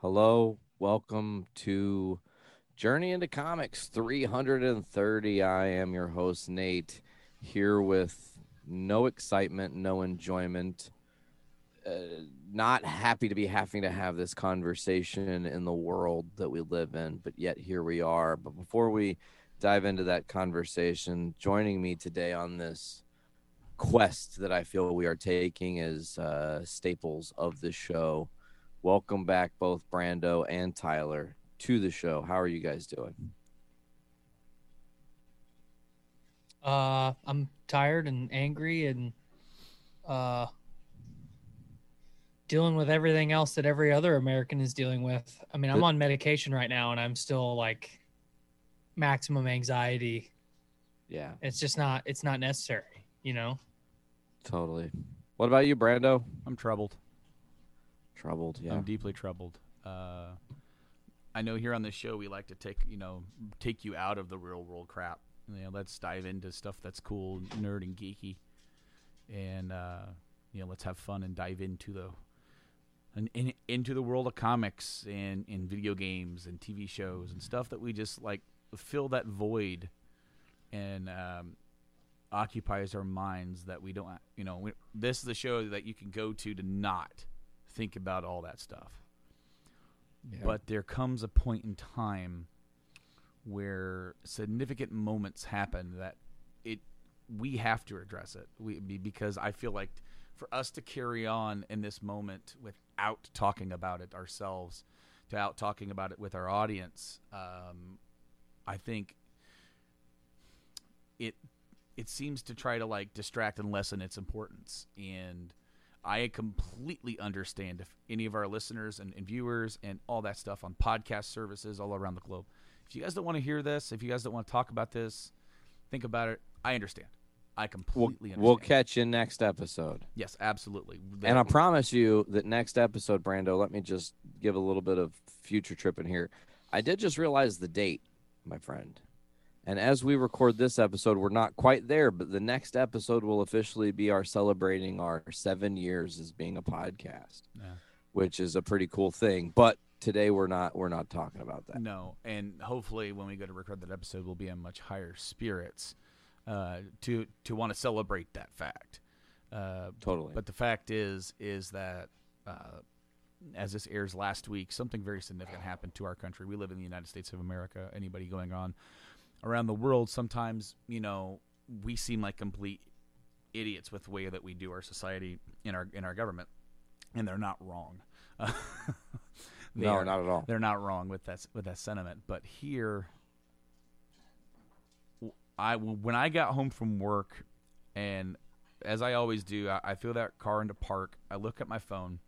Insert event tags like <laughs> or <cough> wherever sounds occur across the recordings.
Hello, welcome to Journey into Comics 330. I am your host, Nate, here with no excitement, no enjoyment. Uh, not happy to be having to have this conversation in the world that we live in, but yet here we are. But before we dive into that conversation, joining me today on this quest that I feel we are taking is uh, staples of the show. Welcome back, both Brando and Tyler, to the show. How are you guys doing? Uh, I'm tired and angry and uh, dealing with everything else that every other American is dealing with. I mean, I'm on medication right now and I'm still like maximum anxiety. Yeah, It's just not it's not necessary, you know. totally. What about you, Brando? I'm troubled. Troubled, yeah. I'm deeply troubled. Uh, I know here on this show we like to take you know take you out of the real world crap. You know, let's dive into stuff that's cool, nerd and geeky, and uh, you know, let's have fun and dive into the and in, into the world of comics and, and video games and TV shows and stuff that we just like fill that void and um, occupies our minds that we don't you know we, this is the show that you can go to to not think about all that stuff. Yeah. but there comes a point in time where significant moments happen that it we have to address it. We because i feel like for us to carry on in this moment without talking about it ourselves without talking about it with our audience um, i think it it seems to try to like distract and lessen its importance. And i completely understand if any of our listeners and, and viewers and all that stuff on podcast services all around the globe if you guys don't want to hear this if you guys don't want to talk about this think about it i understand i We'll, completely understand we'll catch you next episode. yes absolutely And I promise you that next episode, Brando, let me just give a little bit of future tripping here. I did just realize the date, my friend. And as we record this episode, we're not quite there, but the next episode will officially be our celebrating our seven years as being a podcast, Yeah. which is a pretty cool thing. But today we're not we're not talking about that. No, and hopefully when we go to record that episode, we'll be in much higher spirits uh, to to want to celebrate that fact. Uh, Totally. but the fact is, is that uh, as this airs last week, something very significant happened to our country. We live in the United States of America. Anybody going on around the world, sometimes you know we seem like complete idiots with the way that we do our society in our in our government, and they're not wrong. <laughs> They no, are- not at all. they're not wrong with that with that sentiment. But here, I when I got home from work, and as I always do, I, I throw that car into park. I look at my phone.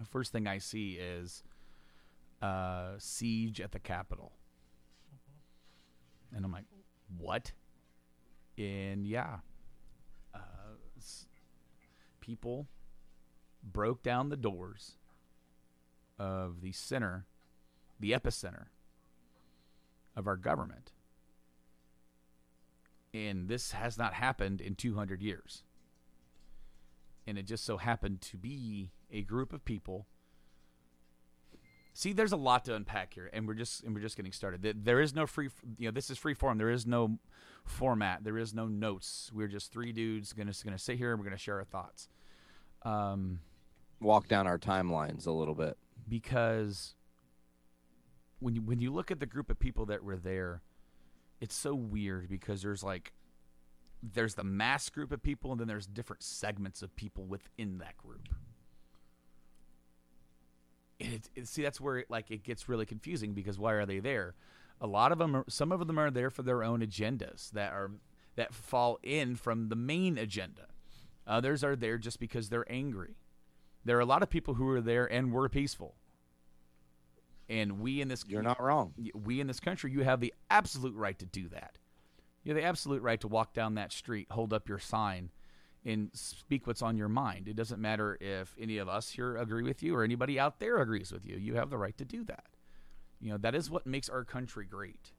The first thing I see is uh, siege at the Capitol, and I'm like, what? And yeah, uh, people broke down the doors of the center, the epicenter of our government. And this has not happened in 200 years. And it just so happened to be a group of people. See, there's a lot to unpack here, and we're just and we're just getting started. There- is no free, you know, this is free form. There is no format. There is no notes. We're just three dudes gonna gonna sit here and we're gonna share our thoughts. Um, Walk down our timelines a little bit. because when you when you look at the group of people that were there, it's so weird because there's like there's the mass group of people and then there's different segments of people within that group. It, it, see, that's where it, like it gets really confusing because why are they there? A lot of them, are, some of them are there for their own agendas that are that fall in from the main agenda. Others are there just because they're angry. There are a lot of people who are there and were peaceful. And we in this You're not wrong. we in this country, you have the absolute right to do that. You have the absolute right to walk down that street, hold up your sign, and speak what's on your mind. It doesn't matter if any of us here agree with you or anybody out there agrees with you. You have the right to do that. You know that is what makes our country great,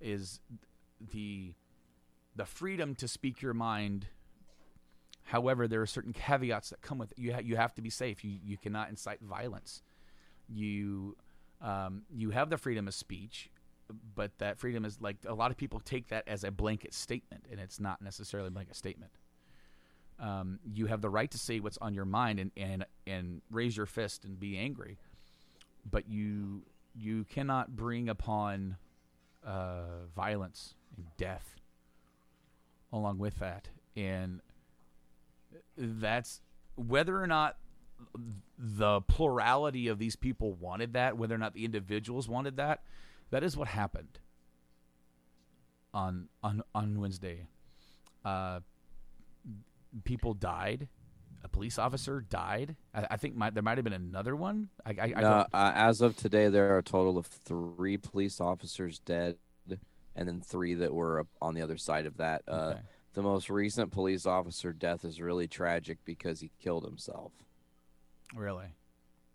is the the freedom to speak your mind. However, there are certain caveats that come with it. You ha- you have to be safe. You you cannot incite violence. you um, you have the freedom of speech, but that freedom is like a lot of people take that as a blanket statement, and it's not necessarily like a statement. Um, you have the right to say what's on your mind and, and and raise your fist and be angry, but you you cannot bring upon uh, violence and death along with that, and that's whether or not the plurality of these people wanted that, whether or not the individuals wanted that, that is what happened on on on Wednesday. Uh, people died. A police officer died. I, I think my, there might have been another one. I, I, No, uh, as of today, there are a total of three police officers dead, and then three that were up on the other side of that. Uh, The most recent police officer death is really tragic because he killed himself. really.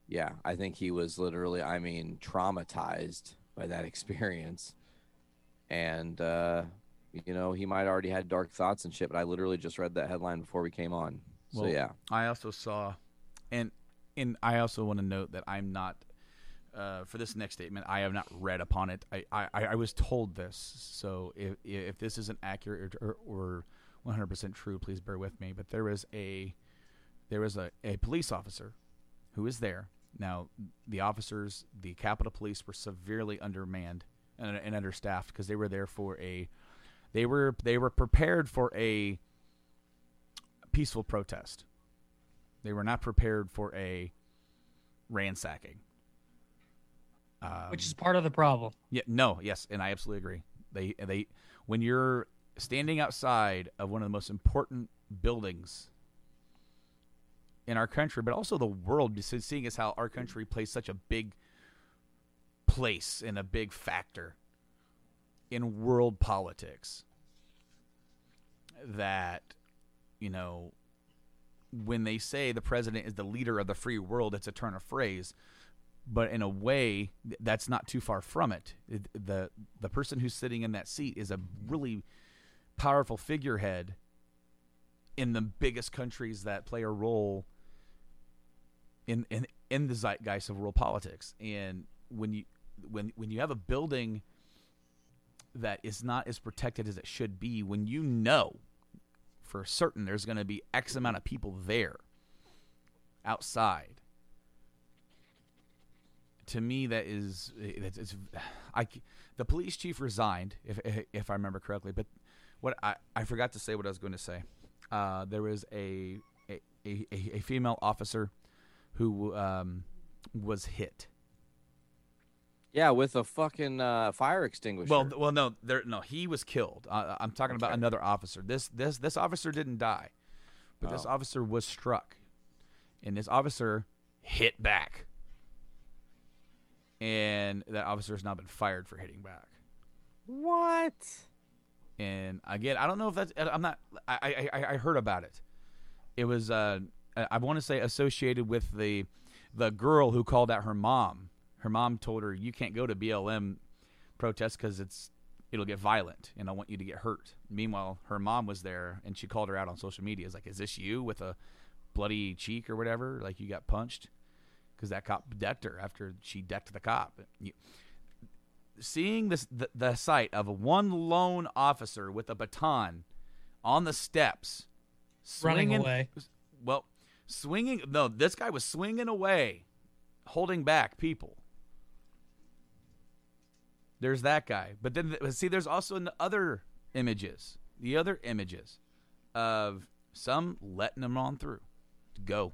Yeah, I think he was literally, I mean, traumatized by that <laughs> experience. And, uh, you know, he might already had dark thoughts and shit, but I literally just read that headline before we came on. So, yeah. I also saw, and and I also want to note that I'm not. Uh, for this next statement, I have not read upon it. I, I, I was told this, so if if this isn't accurate or, or 100% true, please bear with me. But there was a there was a, a police officer who was there. Now, the officers, the Capitol Police, were severely undermanned and, and understaffed because they were there for a they were they were prepared for a peaceful protest. They were not prepared for a ransacking. Um, which is part of the problem. yeah, no, yes, and I absolutely agree. They they when you're standing outside of one of the most important buildings in our country, but also the world, seeing as how our country plays such a big place and a big factor in world politics that you know when they say the president is the leader of the free world it's a turn of phrase but in a way that's not too far from it. The the person who's sitting in that seat is a really powerful figurehead in the biggest countries that play a role in in in the zeitgeist of world politics and when you when when you have a building that is not as protected as it should be when you know for certain there's going to be x amount of people there outside. To me that is it's, it's I the police chief resigned if if I remember correctly but what I, I forgot to say what I was going to say. Uh, there was a a, a, a female officer who um, was hit Yeah, with a fucking uh, fire extinguisher. well well no there no he was killed uh, I'm talking about another officer this this this officer didn't die but this Oh. officer was struck and this officer hit back and that officer has now been fired for hitting back what? and again, I don't know if that's. I'm not. I I, I- I heard about it. It was. Uh, I- I want to say associated with the the girl who called out her mom. Her mom told her, "You can't go to BLM protest because it's it'll get violent, and I want you to get hurt." Meanwhile, her mom was there, and she called her out on social media. It's like, "Is this you with a bloody cheek or whatever? Like you got punched?" Because that cop decked her after she decked the cop. You, seeing this the, the sight of one lone officer with a baton on the steps Running swinging- away. well swinging no this guy was swinging away holding back people there's that guy but then see there's also in the other images the other images of some letting them on through go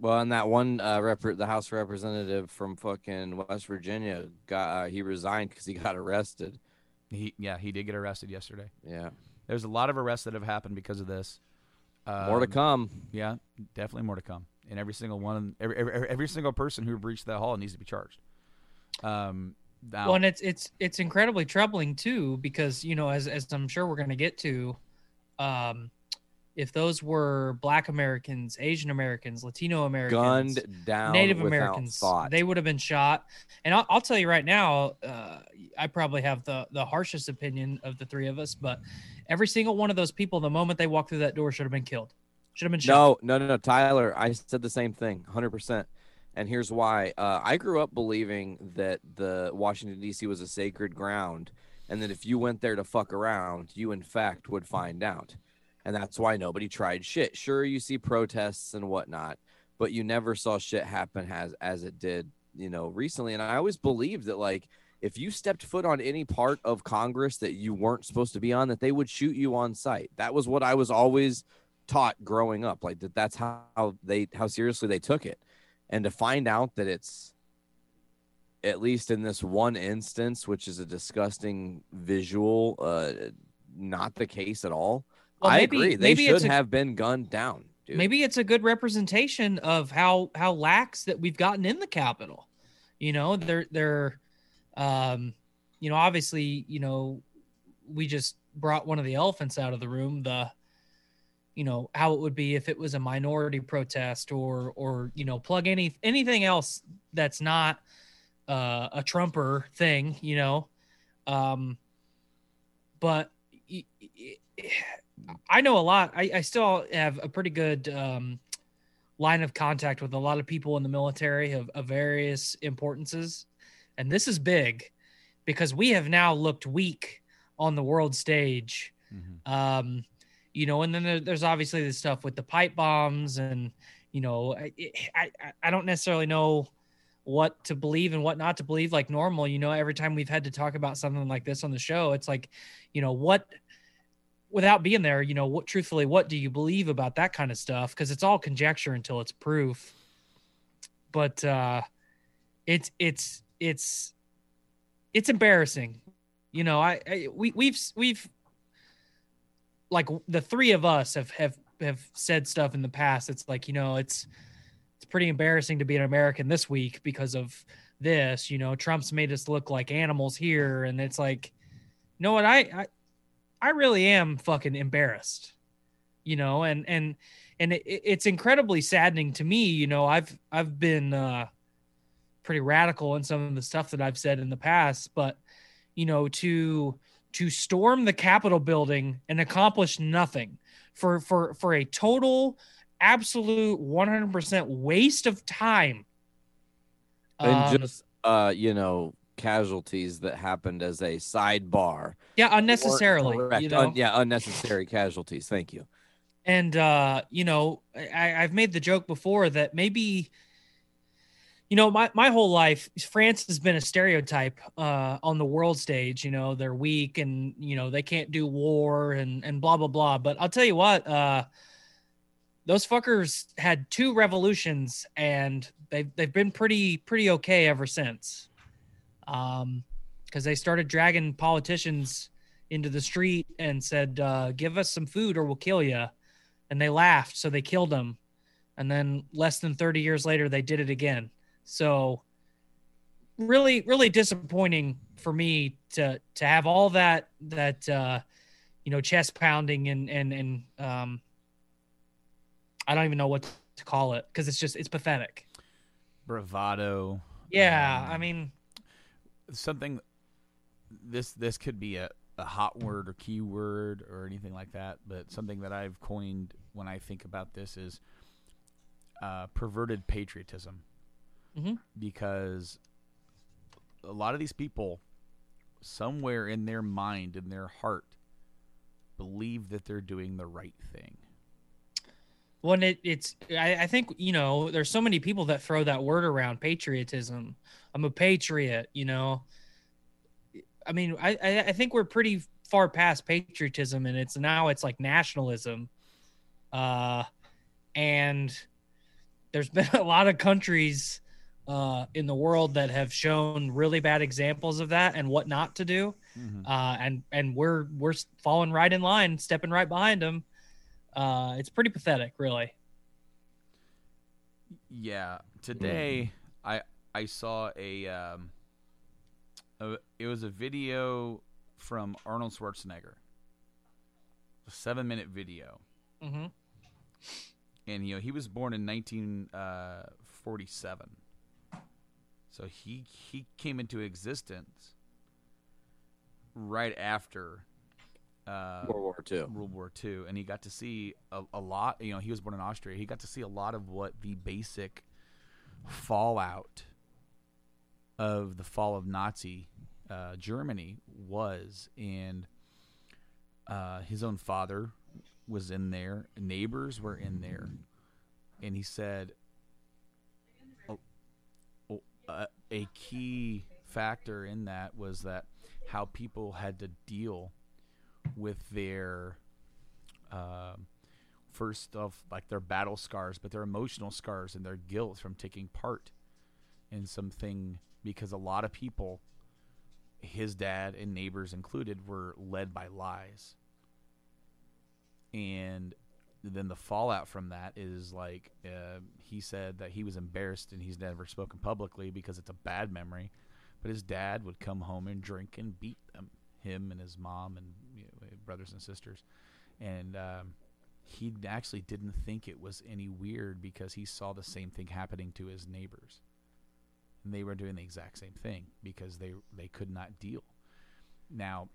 Well, and that one uh, rep- the House representative from fucking West Virginia got uh, he resigned because he got arrested. he yeah he did get arrested yesterday Yeah, there's a lot of arrests that have happened because of this more to Um, come. Yeah, definitely more to come. And every single one, every every, every single person who breached that hall needs to be charged. Um, now, Well, and it's it's it's incredibly troubling too because you know as as I'm sure we're going to get to, um, if those were Black Americans, Asian Americans, Latino Americans, Gunned down, Native Americans, thought. they would have been shot. And I'll, I'll tell you right now, uh, I probably have the the harshest opinion of the three of us, but every single one of those people, the moment they walked through that door, should have been killed. Should have been shot. No, no, no, no, Tyler. I said the same thing, hundred percent. And here's why. Uh, I grew up believing that the Washington D.C. was a sacred ground, and that if you went there to fuck around, you in fact would find out. And that's why nobody tried shit. Sure, you see protests and whatnot, but you never saw shit happen as as it did, you know, recently. And I always believed that like if you stepped foot on any part of Congress that you weren't supposed to be on, that they would shoot you on sight. That was what I was always taught growing up, like that. That's how they how seriously they took it, and to find out that it's at least in this one instance, which is a disgusting visual, uh, not the case at all. Well, I maybe- agree. They should a- have been gunned down. Dude. maybe it's a good representation of how how lax that we've gotten in the capital. You know, they're they're, um, you know, obviously, you know, we just brought one of the elephants out of the room. The, you know, how it would be if it was a minority protest or or you know, plug any anything else that's not uh, a Trumper thing. You know, um, but. i know a lot. I, I still have a pretty good um, line of contact with a lot of people in the military of, of various importances. And this is big because we have now looked weak on the world stage. Mhm. Um, you know, and then there's obviously the stuff with the pipe bombs, and you know, I, I I- don't necessarily know what to believe and what not to believe. Like normal, you know, every time we've had to talk about something like this on the show, it's like, you know, what without being there, you know, what truthfully, what do you believe about that kind of stuff? Because it's all conjecture until it's proof. But uh it's it's it's it's embarrassing. You know, I, I we we've we've like the three of us have have have said stuff in the past. It's like, you know, it's it's pretty embarrassing to be an American this week because of this. You know, Trump's made us look like animals here, and it's like, you know what, I I, I really am fucking embarrassed. You know, and and and it, it's incredibly saddening to me. You know, I've I've been uh, pretty radical in some of the stuff that I've said in the past, but you know, to to storm the Capitol building and accomplish nothing for for for a total absolute 100% waste of time and Um, just uh, you know, casualties that happened as a sidebar. yeah unnecessarily Correct. you know Un- yeah, unnecessary casualties. Thank you. and uh you know I, i've made the joke before that maybe you know my, my whole life france has been a stereotype uh on the world stage you know they're weak and you know they can't do war and and blah blah blah. But i'll tell you what uh those fuckers had two revolutions and they've they've been pretty pretty okay ever since. Um because they started dragging politicians into the street and said uh give us some food or we'll kill you and they laughed so they killed them. and then less than 30 years later they did it again so really really disappointing for me to to have all that that uh you know chest pounding and and and um i don't even know what to call it because it's just it's pathetic Bravado. yeah i um, mean something this this could be a, a hot word or keyword or anything like that but something that i've coined when i think about this is uh, perverted patriotism Mhm. because a lot of these people somewhere in their mind in their heart believe that they're doing the right thing. When it, it's I, I think you know there's so many people that throw that word around patriotism. I'm a patriot you know? I mean i i, I think we're pretty far past patriotism and it's now it's like nationalism. Uh and there's <laughs> been a lot of countries uh in the world that have shown really bad examples of that and what not to do uh, and and we're we're falling right in line, stepping right behind them. Uh, it's pretty pathetic, really. Yeah, today I I saw a um a, it was a video from Arnold Schwarzenegger. A 7-minute video. Mm-hmm. And you know, he was born in 1947. So he he came into existence right after uh World War II. World War II, and he got to see a, a lot. You know, he was born in Austria. He got to see a lot of what the basic fallout of the fall of Nazi uh, Germany was, and uh, his own father was in there, neighbors were in there, and he said a key factor in that was that how people had to deal with their uh, first of like their battle scars, but their emotional scars and their guilt from taking part in something because a lot of people, his dad and neighbors included, were led by lies. And then the fallout from that is like uh, he said that he was embarrassed and he's never spoken publicly because it's a bad memory. But his dad would come home and drink and beat them, him and his mom and you know, brothers and sisters. And um, he actually didn't think it was any weird because he saw the same thing happening to his neighbors. And they were doing the exact same thing because they they could not deal. Now,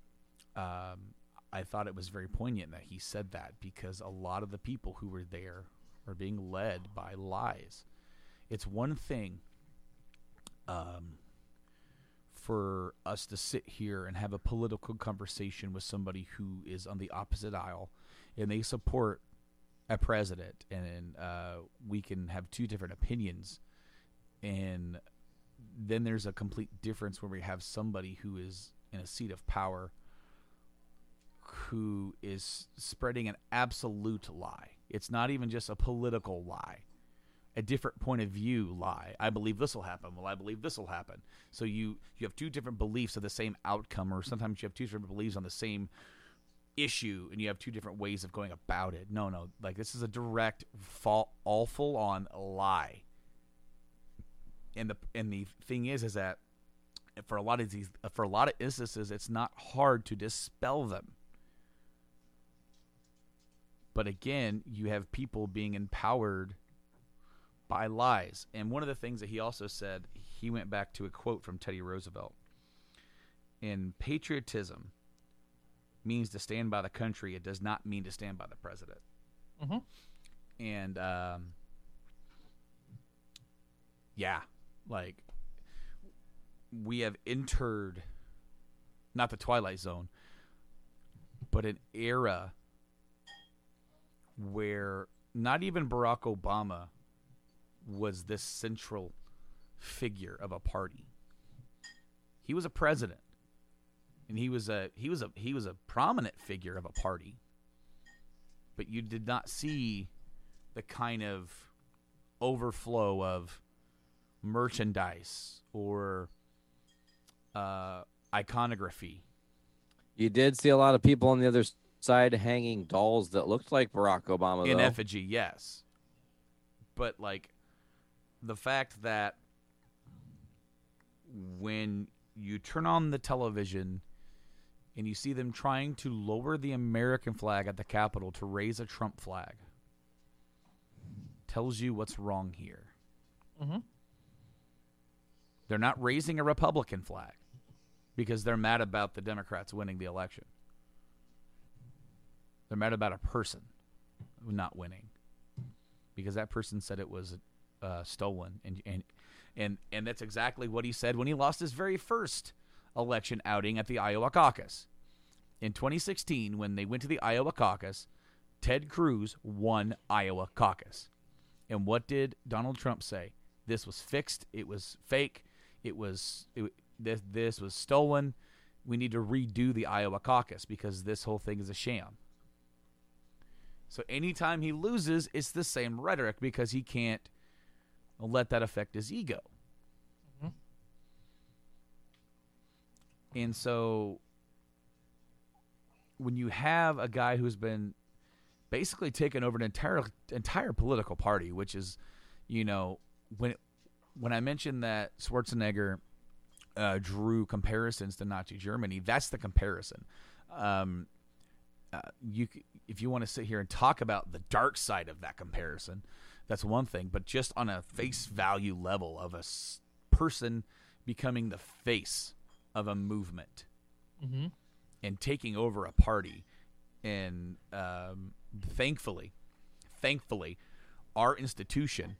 um, I thought it was very poignant that he said that because a lot of the people who were there are being led by lies. It's one thing um, for us to sit here and have a political conversation with somebody who is on the opposite aisle and they support a president and uh, we can have two different opinions and then there's a complete difference where we have somebody who is in a seat of power who is spreading an absolute lie it's not even just a political lie a different point of view lie. I believe this will happen. Well, I believe this will happen. So you you have two different beliefs of the same outcome, or sometimes you have two different beliefs on the same issue, and you have two different ways of going about it. No, no, like this is a direct, fall, all full on lie. And the and the thing is, is that for a lot of these, for a lot of instances, it's not hard to dispel them. But again, you have people being empowered by lies. And one of the things that he also said, he went back to a quote from Teddy Roosevelt. And patriotism means to stand by the country. It does not mean to stand by the president. Mm-hmm. And um, yeah, like we have entered not the twilight zone, but an era where not even Barack Obama was this central figure of a party. He was a president, and he was a he was a he was a prominent figure of a party. But you did not see the kind of overflow of merchandise or uh, iconography. You did see a lot of people on the other side hanging dolls that looked like Barack Obama. in though. effigy, yes. But like the fact that when you turn on the television and you see them trying to lower the American flag at the Capitol to raise a Trump flag, tells you what's wrong here. Mm-hmm. They're not raising a Republican flag because they're mad about the Democrats winning the election. They're mad about a person not winning because that person said it was uh, stolen, and and and and that's exactly what he said when he lost his very first election outing at the Iowa caucus in 2016 when they went to the Iowa caucus. Ted Cruz won Iowa caucus, and what did Donald Trump say? This was fixed. It was fake. It was it, this this was stolen. We need to redo the Iowa caucus because this whole thing is a sham. So anytime he loses, it's the same rhetoric because he can't let that affect his ego. Mhm. And so when you have a guy who's been basically taken over an entire entire political party, which is, you know, when when I mentioned that Schwarzenegger uh, drew comparisons to Nazi Germany, that's the comparison. Um, uh, you if you want to sit here and talk about the dark side of that comparison, that's one thing. But just on a face value level of a s- person becoming the face of a movement Mm-hmm. and taking over a party, and um, thankfully, thankfully, our institution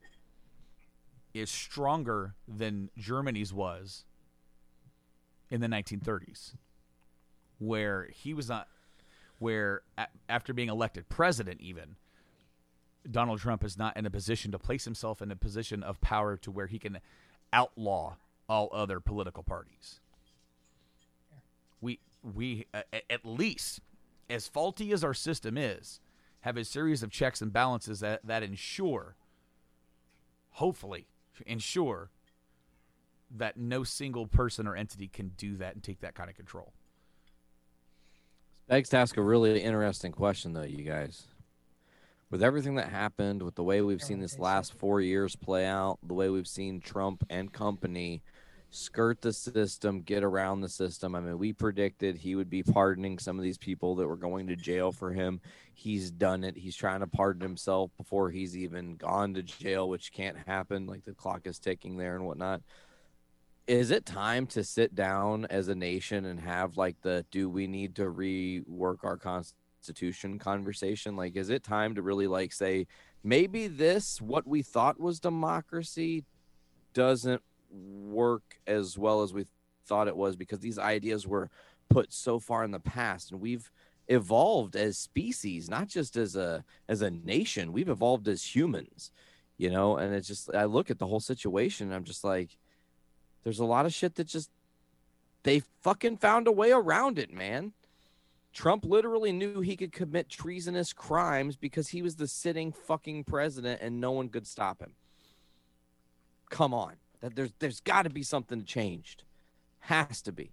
is stronger than Germany's was in the 1930s, where he was not, where a- after being elected president, even Donald Trump is not in a position to place himself in a position of power to where he can outlaw all other political parties. We we uh, at least as faulty as our system is, have a series of checks and balances that that ensure hopefully ensure that no single person or entity can do that and take that kind of control. Begs to ask a really interesting question, though, you guys. With everything that happened, with the way we've seen this last four years play out, the way we've seen Trump and company skirt the system, get around the system. I mean, we predicted he would be pardoning some of these people that were going to jail for him. He's done it. He's trying to pardon himself before he's even gone to jail, which can't happen. Like the clock is ticking there and whatnot. Is it time to sit down as a nation and have like the do we need to rework our constitution conversation? Like, is it time to really like say maybe this, what we thought was democracy, doesn't work as well as we thought it was because these ideas were put so far in the past? And we've evolved as species not just as a as a nation. We've evolved as humans you know? And it's just i look at the whole situation i'm just like there's a lot of shit that just they fucking found a way around it man trump literally knew he could commit treasonous crimes because he was the sitting fucking president and no one could stop him come on that there's there's got to be something changed. Has to be.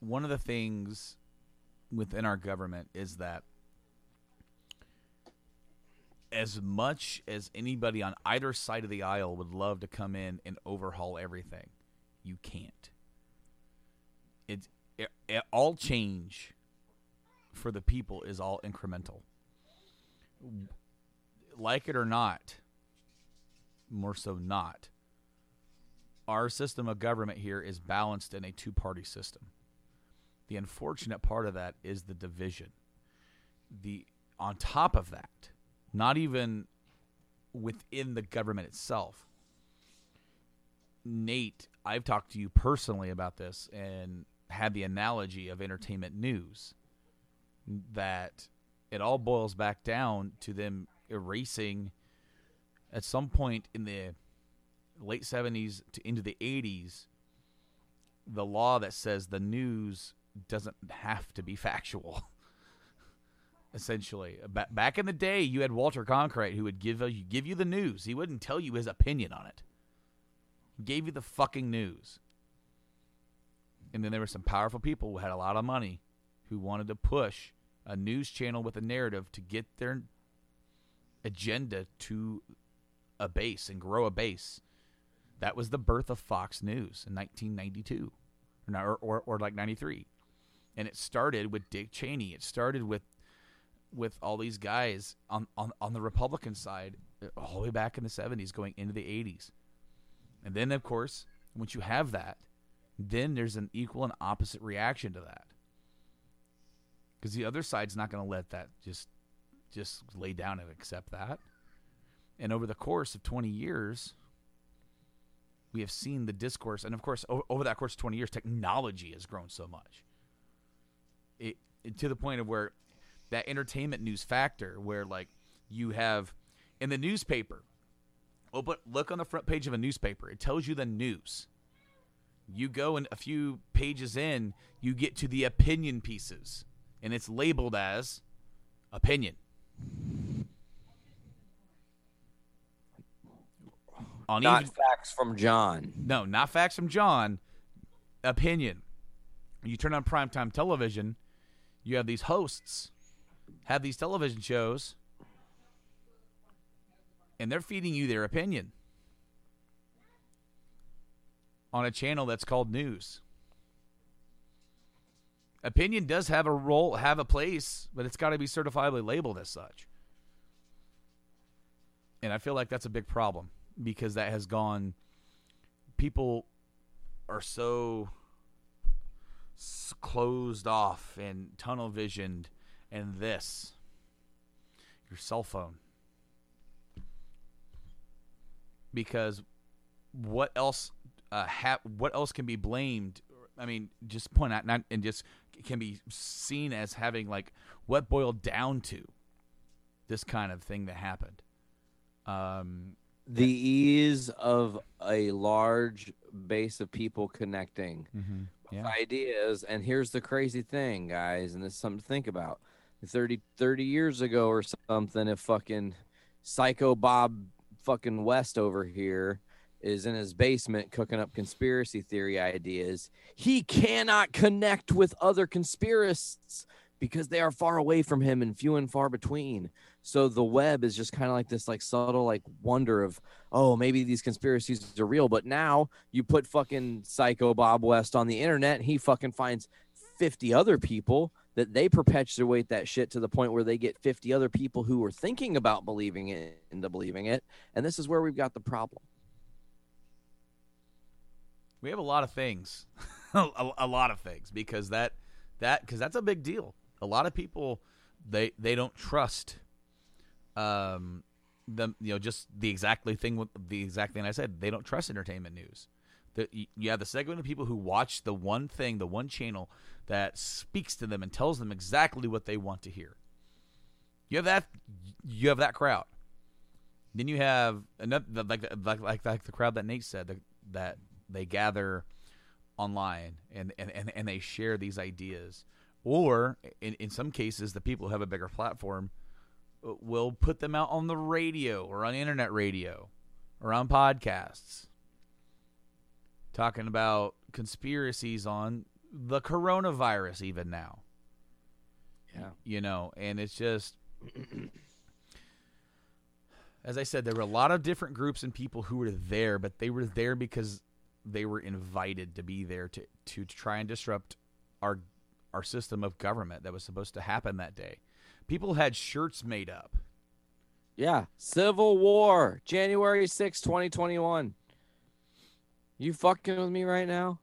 One of the things within our government is that as much as anybody on either side of the aisle would love to come in and overhaul everything, you can't. It, it, it all change for the people is all incremental. Like it or not, more so not. Our system of government here is balanced in a two party system. The unfortunate part of that is the division. The on top of that, not even within the government itself. Nate, I've talked to you personally about this and had the analogy of entertainment news that it all boils back down to them erasing at some point in the late 70s to into the 80s the law that says the news doesn't have to be <laughs> factual essentially ba- back in the day you had Walter Cronkite who would give you give you the news he wouldn't tell you his opinion on it he gave you the fucking news and then there were some powerful people who had a lot of money who wanted to push a news channel with a narrative to get their agenda to a base and grow a base. That was the birth of Fox News in 1992, or, or, or like 93. And it started with Dick Cheney. It started with with all these guys on, on, on the Republican side uh, all the way back in the 70s going into the 80s. And then, of course, once you have that, then there's an equal and opposite reaction to that. Because the other side's not going to let that just just lay down and accept that. And over the course of 20 years, we have seen the discourse. And of course, over, over that course of 20 years, technology has grown so much. It, it, to the point of where that entertainment news factor, where like you have in the newspaper, oh, but look on the front page of a newspaper, it tells you the news. You go and a few pages in, you get to the opinion pieces, and it's labeled as opinion. on not even, facts from John. No, not facts from John. Opinion. You turn on primetime television, you have these hosts have these television shows and they're feeding you their opinion on a channel that's called news. Opinion does have a role, have a place, but it's got to be certifiably labeled as such. And I feel like that's a big problem because that has gone. People are so closed off and tunnel visioned, and this your cell phone. because what else uh, ha- what else can be blamed? I mean, just point out not and just can be seen as having like what boiled down to this kind of thing that happened. Um, the ease of a large base of people connecting yeah. ideas and here's the crazy thing guys and this is something to think about 30 30 years ago or something if fucking psycho bob fucking west over here is in his basement cooking up conspiracy theory ideas he cannot connect with other conspiracists because they are far away from him and few and far between. So the web is just kind of like this like subtle like wonder of oh maybe these conspiracies are real. But now you put fucking psycho bob west on the internet he fucking finds 50 other people that they perpetuate that shit to the point where they get 50 other people who are thinking about believing it into believing it. And this is where we've got the problem. We have a lot of things. <laughs> A, a, lot of things because that that because that's a big deal. A lot of people they they don't trust um the you know just the exactly thing the exact thing I said. They don't trust entertainment news. The, you have the segment of people who watch the one thing, the one channel that speaks to them and tells them exactly what they want to hear. You have that. You have that crowd. Then you have another like like like, like the crowd that Nate said that, that they gather online and, and, and, and they share these ideas. Or in, in some cases, the people who have a bigger platform uh, will put them out on the radio or on internet radio or on podcasts talking about conspiracies on the coronavirus even now yeah you know and it's just <clears throat> as i said there were a lot of different groups and people who were there but they were there because they were invited to be there to to try and disrupt our our system of government that was supposed to happen that day People had shirts made up. Yeah, Civil War, January 6, 2021. You fucking with me right now?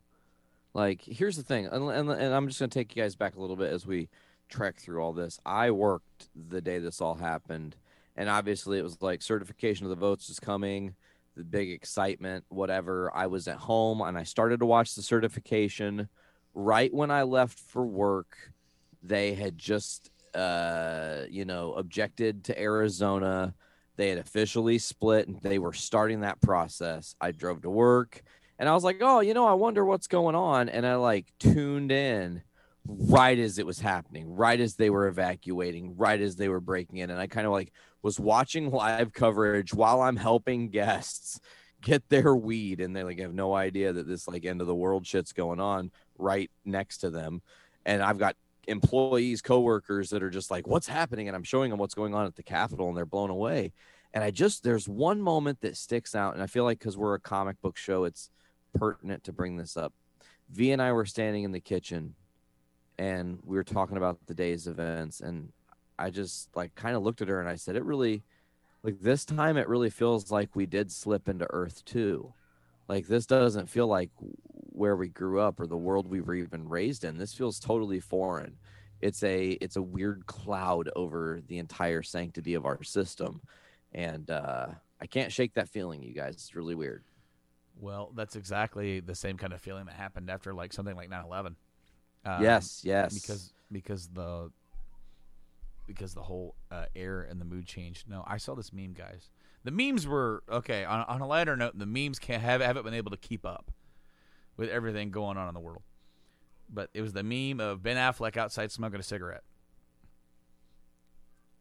Like, here's the thing, and, and, and I'm just going to take you guys back a little bit as we trek through all this. I worked the day this all happened, and obviously it was like certification of the votes is coming, the big excitement, whatever. I was at home and I started to watch the certification. Right when I left for work, they had just uh, you know, objected to Arizona. They had officially split and they were starting that process. I drove to work and I was like, oh, you know, I wonder what's going on. And I like tuned in right as it was happening, right as they were evacuating, right as they were breaking in. And I kind of like was watching <laughs> live coverage while I'm helping guests get their weed. And they like have no idea that this like end of the world shit's going on right next to them. And I've got employees, coworkers that are just like, what's happening? And I'm showing them what's going on at the Capitol and they're blown away. And I just, there's one moment that sticks out. And I feel like because we're a comic book show, it's pertinent to bring this up. V and I were standing in the kitchen and we were talking about the day's events. And I just like kind of looked at her and I said, it really, like this time, it really feels like we did slip into Earth-2. Like this doesn't feel like where we grew up or the world we were even raised in. This feels totally foreign. It's a it's a weird cloud over the entire sanctity of our system, and uh, I can't shake that feeling, you guys. It's really weird. Well, that's exactly the same kind of feeling that happened after like something like 9/11. Um, yes, yes. Because because the because the whole uh, air and the mood changed. No, I saw this meme, guys. The memes were okay. On, on a lighter note, the memes can't have haven't been able to keep up with everything going on in the world. But it was the meme of Ben Affleck outside smoking a cigarette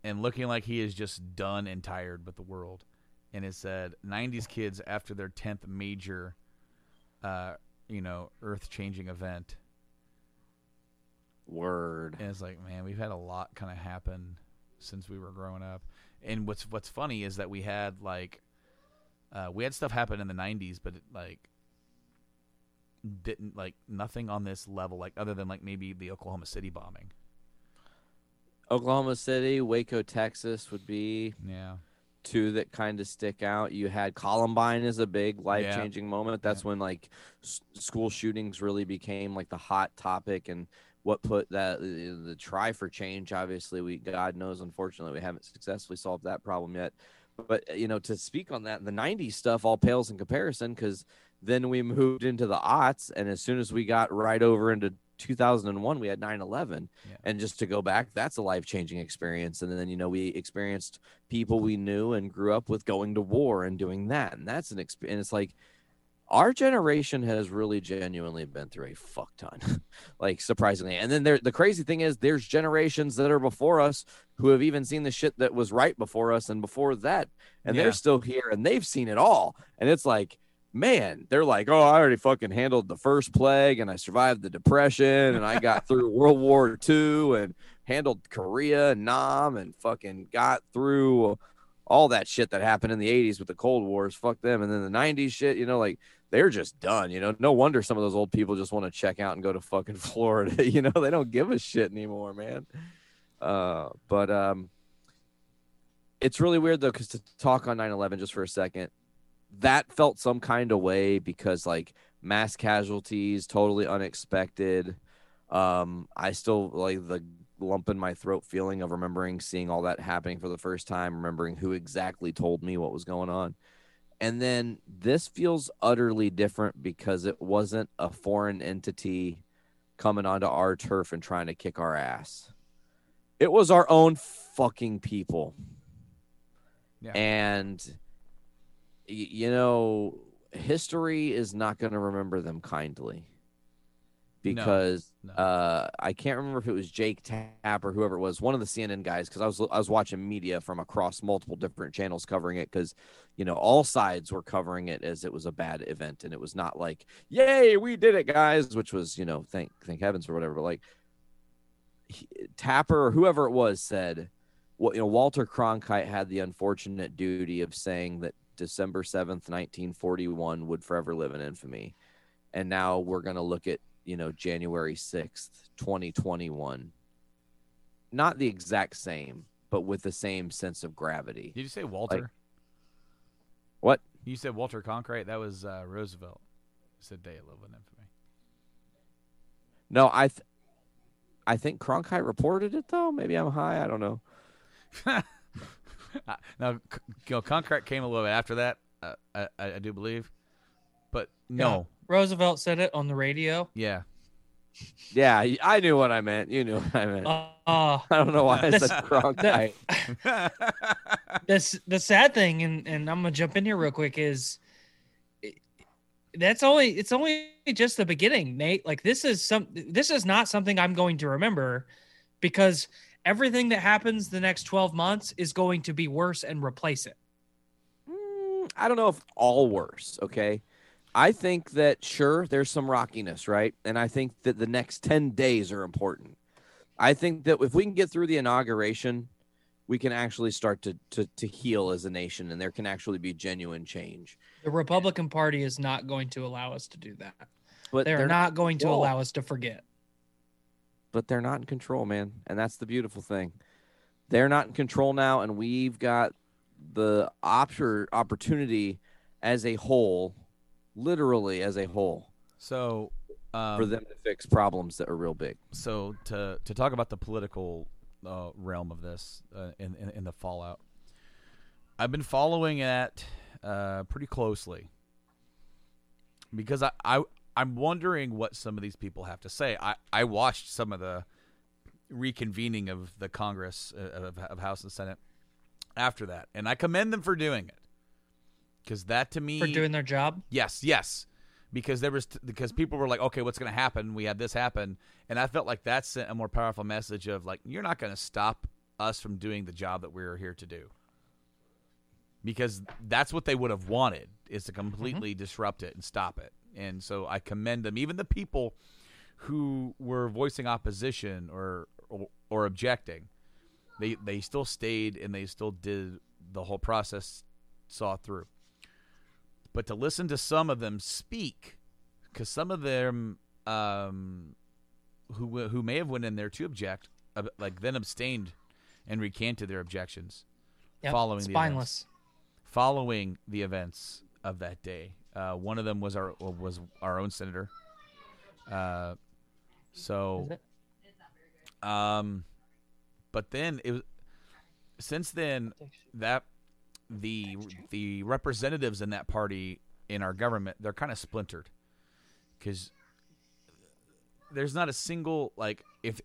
and looking like he is just done and tired with the world. And it said 90s kids after their 10th major, uh, you know, earth changing event. Word. And it's like, man, we've had a lot kind of happen since we were growing up. And what's what's funny is that we had like, uh, we had stuff happen in the 90s, but it, like didn't like nothing on this level, like other than like maybe the Oklahoma City bombing. Oklahoma City, Waco, Texas would be yeah two that kind of stick out. You had Columbine is a big life changing yeah. moment. That's yeah. when like s- school shootings really became like the hot topic and what put that the, the try for change. Obviously, we God knows, unfortunately, we haven't successfully solved that problem yet. but uh, you know, to speak on that, the '90s stuff all pales in comparison because then we moved into the aughts, and as soon as we got right over into 2001 we had 9-11 Yeah. and just to go back that's a life-changing experience. And then you know we experienced people we knew and grew up with going to war and doing that. And that's an experience and it's like our generation has really genuinely been through a fuck ton <laughs> like surprisingly. And then there the crazy thing is there's generations that are before us who have even seen the shit that was right before us and before that. And Yeah. they're still here and they've seen it all. And it's like man they're like oh i already fucking handled the first plague and i survived the depression and i got through <laughs> world war ii and handled korea and nam and fucking got through all that shit that happened in the 80s with the cold wars. Fuck them. And then the 90s shit you know like they're just done you know? No wonder some of those old people just want to check out and go to fucking <laughs> florida <laughs> you know? They don't give a shit anymore man. Uh but um it's really weird though because to talk on 9-11 just for a second that felt some kind of way because like mass casualties totally unexpected. Um i still like the lump in my throat feeling of remembering seeing all that happening for the first time remembering who exactly told me what was going on. And then this feels utterly different because it wasn't a foreign entity coming onto our turf and trying to kick our ass. It was our own fucking people. Yeah. and you know history is not going to remember them kindly. Because no. uh i can't remember if it was jake tapp or whoever it was one of the cnn guys because i was i was watching media from across multiple different channels covering it because you know all sides were covering it as it was a bad event. And it was not like yay we did it guys which was you know thank thank heavens for whatever but like he, tapper or whoever it was said well, you know, Walter Cronkite had the unfortunate duty of saying that December 7th, 1941 would forever live in infamy. And now we're going to look at, you know, January 6th, 2021. Not the exact same, but with the same sense of gravity. Did you say Walter? What? You said Walter Cronkite. That was uh, Roosevelt. Said day of live in infamy. No, I th- I think Cronkite reported it though. Maybe I'm high, I don't know. <laughs> <laughs> Uh, now, C- you know, Cronkite came a little bit after that. Uh, I, I I do believe, but no, Roosevelt said it on the radio. yeah, Yeah, I knew what I meant. You knew what I meant. Uh, <laughs> I don't know why I this- said Cronkite. this <laughs> the sad thing, and and I'm gonna jump in here real quick is that's only it's only just the beginning, Nate. Like this is some this is not something I'm going to remember because everything that happens the next 12 months is going to be worse and replace it. Mm, I don't know if all worse. Okay. I think that sure there's some rockiness, right? And I think that the next 10 days are important. I think that if we can get through the inauguration, we can actually start to to, to heal as a nation and there can actually be genuine change. The Republican Party is not going to allow us to do that. But They're, not going to control. allow us to forget. But they're not in control, man. And that's the beautiful thing. They're not in control now, and we've got the oppor- opportunity as a whole, literally as a whole, so um, for them to fix problems that are real big. so to to talk about the political uh, realm of this uh, in, in in the fallout, I've been following it uh, pretty closely because I, I I'm wondering what some of these people have to say. I I watched some of the reconvening of the Congress uh, of, of House and Senate after that, and I commend them for doing it because that to me For doing their job. Yes, yes. Because there was t- because people were like, okay, what's going to happen? We had this happen, and I felt like that sent a more powerful message of like, you're not going to stop us from doing the job that we're here to do. Because that's what they would have wanted is to completely disrupt it and stop it. And so I commend them, even the people who were voicing opposition or or, or objecting. They they still stayed and they still did the whole process saw through but to listen to some of them speak, because some of them um, who who may have went in there to object, like then abstained and recanted their objections Yep, following the events, spineless. following the events of that day. Uh, one of them was our was our own senator. Uh, so um, but then it was since then that the the representatives in that party in our government they're kind of splintered because there's not a single like if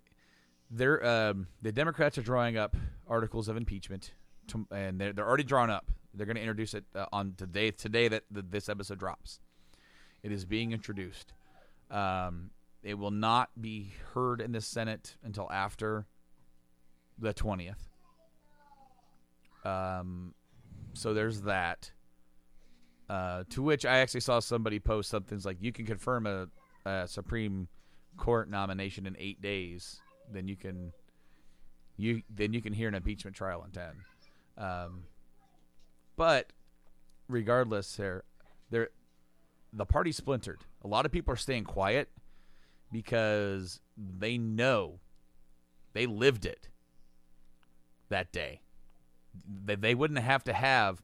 they're um, the Democrats are drawing up articles of impeachment to, and they're they're already drawn up. They're going to introduce it uh, on today today that this episode drops. It is being introduced. Um, it will not be heard in the Senate until after the twentieth. Um, so there's that. Uh, to which I actually saw somebody post something like, "You can confirm a, a Supreme Court nomination in eight days, then you can you then you can hear an impeachment trial in ten." Um, but regardless, there, there, the party splintered. A lot of people are staying quiet because they know they lived it that day. They, they wouldn't have to have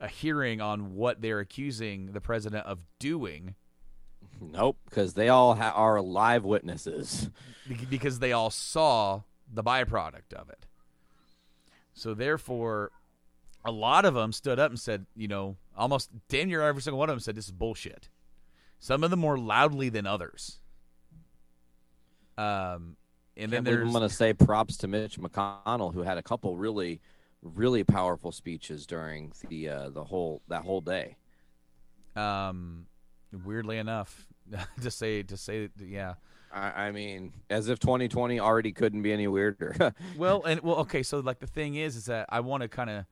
a hearing on what they're accusing the president of doing Nope, because they all ha- are live witnesses. because they all saw the byproduct of it. So therefore, a lot of them stood up and said, you know, almost damn near every single one of them said this is bullshit. Some of them more loudly than others. Um, and then Can't believe there's I'm going to say props to Mitch McConnell, who had a couple really, really powerful speeches during the uh, the whole that whole day. um, weirdly enough, <laughs> to say to say yeah. I, I mean, as if 2020 already couldn't be any weirder. <laughs> well, and well, okay. So like the thing is, is that I want to kind of,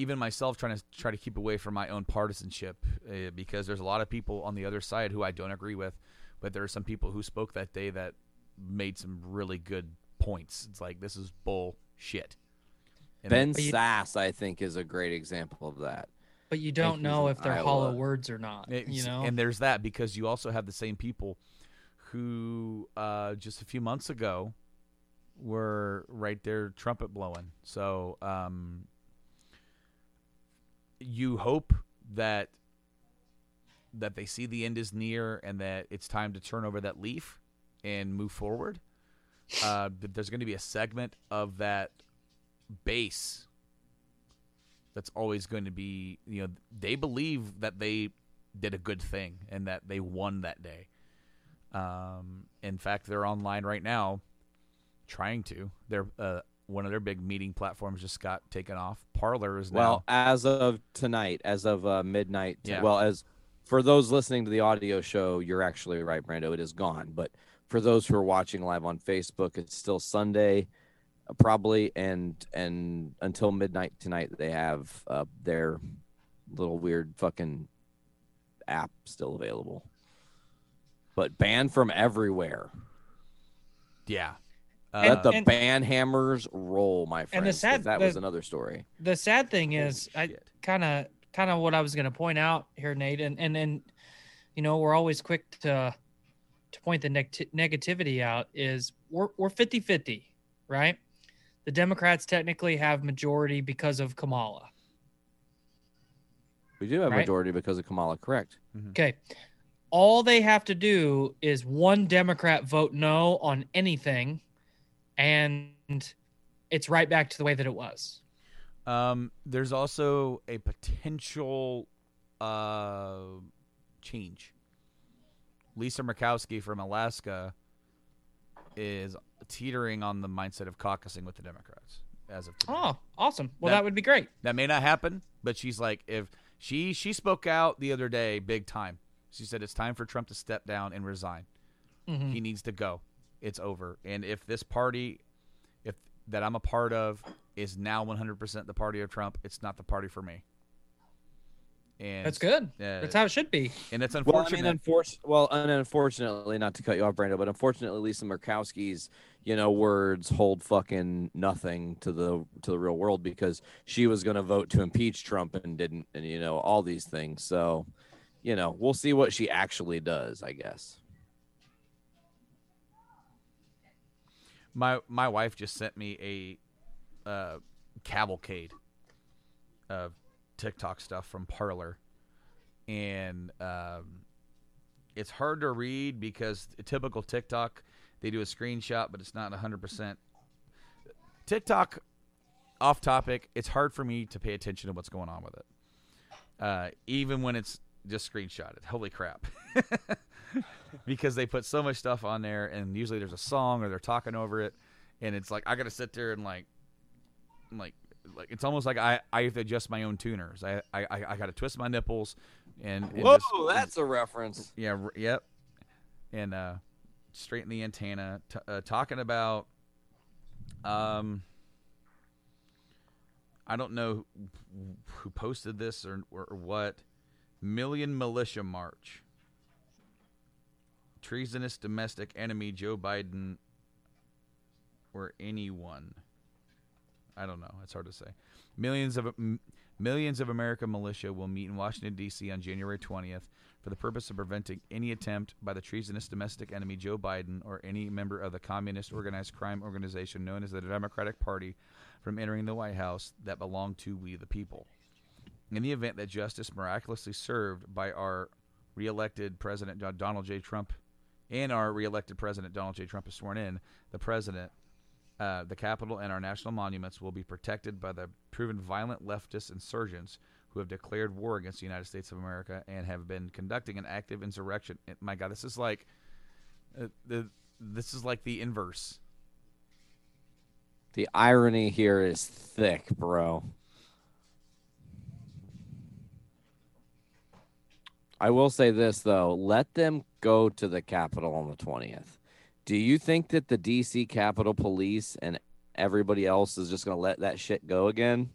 even myself, trying to try to keep away from my own partisanship uh, because there's a lot of people on the other side who I don't agree with, but there are some people who spoke that day that made some really good points. It's like this is bullshit. And ben But Sasse, I think, is a great example of that. But you don't know if they're Iowa. hollow words or not. It's- you know, and there's that because you also have the same people who uh, just a few months ago were right there trumpet blowing. So um, you hope that that they see the end is near and that it's time to turn over that leaf and move forward. Uh, there's going to be a segment of that base that's always going to be you know they believe that they did a good thing and that they won that day um, in fact they're online right now trying to they're uh, one of their big meeting platforms just got taken off Parler is Well, as of tonight, as of uh, midnight, Yeah. well, as for those listening to the audio show, you're actually right, Brando. It is gone. But for those who are watching live on Facebook, it's still Sunday, uh, probably, and and until midnight tonight, they have uh, their little weird fucking app still available, but banned from everywhere. yeah Uh, and- Let the and- ban hammers roll, my friend. and the 'cause sad- that was another story. the sad thing is, I kind of kind of what I was going to point out here, Nate, and and and you know we're always quick to to point the neg- negativity out. Is we're we're 50-50, right? The Democrats technically have majority because of Kamala. We do have Right. majority because of Kamala, correct? Mm-hmm. Okay. All they have to do is one Democrat vote no on anything, and it's right back to the way that it was. Um, there's also a potential uh, change. Lisa Murkowski from Alaska is teetering on the mindset of caucusing with the Democrats as of today. Oh, awesome. Well, That- that would be great. That may not happen, but she's like, if she she spoke out the other day, big time. She said it's time for Trump to step down and resign. Mhm. He needs to go. It's over. And if this party, if that I'm a part of, is now 100% the party of Trump, it's not the party for me. And That's good. Uh, That's how it should be. and it's Well, I unfortunate. mean, unfor- well, and unfortunately, not to cut you off, Brando, but unfortunately, Lisa Murkowski's, you know, words hold fucking nothing to the to the real world because she was going to vote to impeach Trump and didn't, and you know, all these things. So, you know, we'll see what she actually does, I guess. My my wife just sent me a uh, cavalcade of TikTok stuff from Parler, and um, it's hard to read because typical TikTok they do a screenshot, but it's not hundred percent. TikTok off topic. It's hard for me to pay attention to what's going on with it, uh, even when it's just screenshotted. Holy crap! <laughs> <laughs> because they put so much stuff on there, and usually there's a song or they're talking over it, and it's like I got to sit there and like, like, like it's almost like I I have to adjust my own tuners. I I I got to twist my nipples, and, and Whoa, just- that's a reference. yeah, r- yep. And uh, straighten the antenna. T- uh, talking about, um, I don't know who, who posted this or, or, or what. Million militia march. Treasonous domestic enemy Joe Biden or anyone. I don't know. It's hard to say. Millions of m- millions of American militia will meet in Washington D.C. on January 20th for the purpose of preventing any attempt by the treasonous domestic enemy Joe Biden or any member of the communist organized crime organization known as the Democratic Party from entering the White House that belong to we the people. In the event that justice miraculously served by our reelected President Donald J. Trump and our reelected President Donald J. Trump is sworn in, the President uh, the Capitol and our national monuments will be protected by the proven violent leftist insurgents who have declared war against the United States of America and have been conducting an active insurrection. My God, this is like uh, the this is like the inverse. The irony here is thick, bro. I will say this though, let them go to the Capitol on the 20th. Do you think that the DC Capitol Police and everybody else is just going to let that shit go again?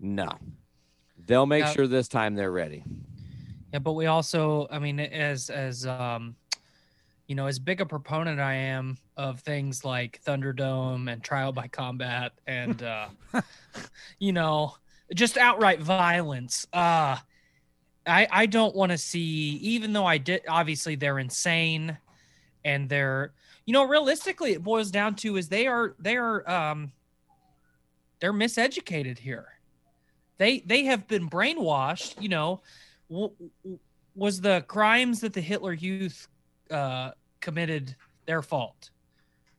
No. They'll make Yeah. sure this time they're ready. Yeah, but we also, I mean, as as um, you know, as big a proponent I am of things like Thunderdome and Trial by Combat and uh, <laughs> you know, just outright violence. Uh I I don't want to see, even though I did. Obviously, they're insane, and they're you know, realistically, it boils down to is they are they are um they're miseducated here. They they have been brainwashed. You know, w- w- was the crimes that the Hitler Youth uh, committed their fault?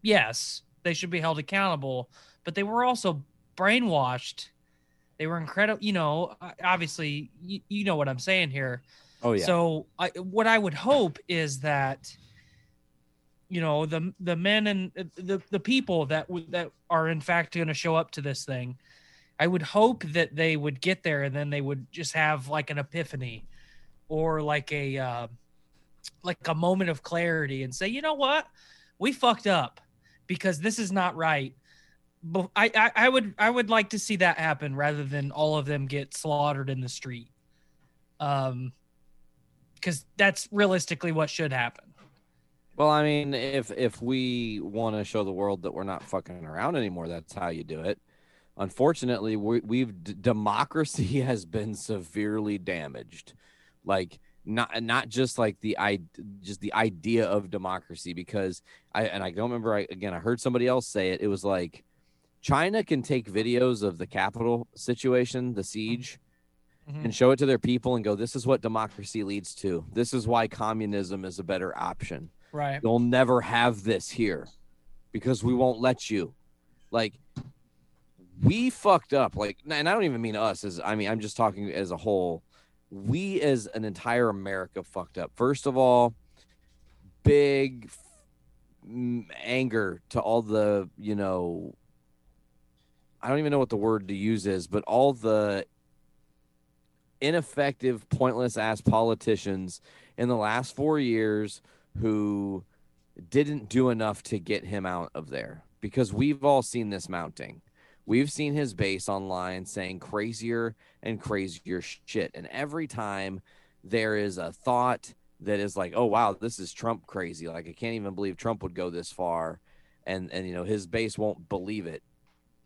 Yes, they should be held accountable, but they were also brainwashed. They were incredible. You know, obviously, you, you know what I'm saying here. Oh yeah. So, I, what I would hope is that, you know, the the men and the the people that would that are in fact going to show up to this thing, I would hope that they would get there and then they would just have like an epiphany, or like a uh, like a moment of clarity and say, you know what, we fucked up because this is not right. I, I would I would like to see that happen rather than all of them get slaughtered in the street. Um, because that's realistically what should happen. Well, I mean, if if we want to show the world that we're not fucking around anymore, that's how you do it. Unfortunately, we, we've d- democracy <laughs> has been severely damaged. Like not not just like the i just the idea of democracy because I and I don't remember I, again I heard somebody else say it. It was like China can take videos of the capital situation, the siege, Mhm. and show it to their people and go, "This is what democracy leads to. This is why communism is a better option." Right. you'll never have this here because we won't let you like we fucked up like and i don't even mean us as i mean i'm just talking as a whole we as an entire america fucked up first of all big anger to all the you know i don't even know what the word to use is but all the ineffective pointless ass politicians in the last four years who didn't do enough to get him out of there because we've all seen this mounting. We've seen his base online saying crazier and crazier shit. And every time there is a thought that is like, oh, wow, this is Trump crazy. Like, I can't even believe Trump would go this far. And, and you know, his base won't believe it.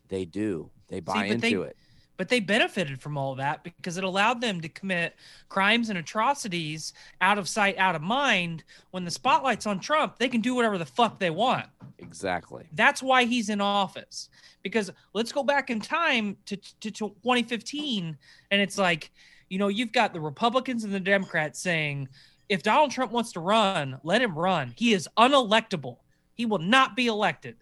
They do. They buy they- into it. But they benefited from all that because it allowed them to commit crimes and atrocities out of sight, out of mind. When the spotlight's on Trump, they can do whatever the fuck they want. Exactly. That's why he's in office. Because let's go back in time to, to, to 2015, and it's like, you know, you've got the Republicans and the Democrats saying, if Donald Trump wants to run, let him run. He is unelectable. He will not be elected.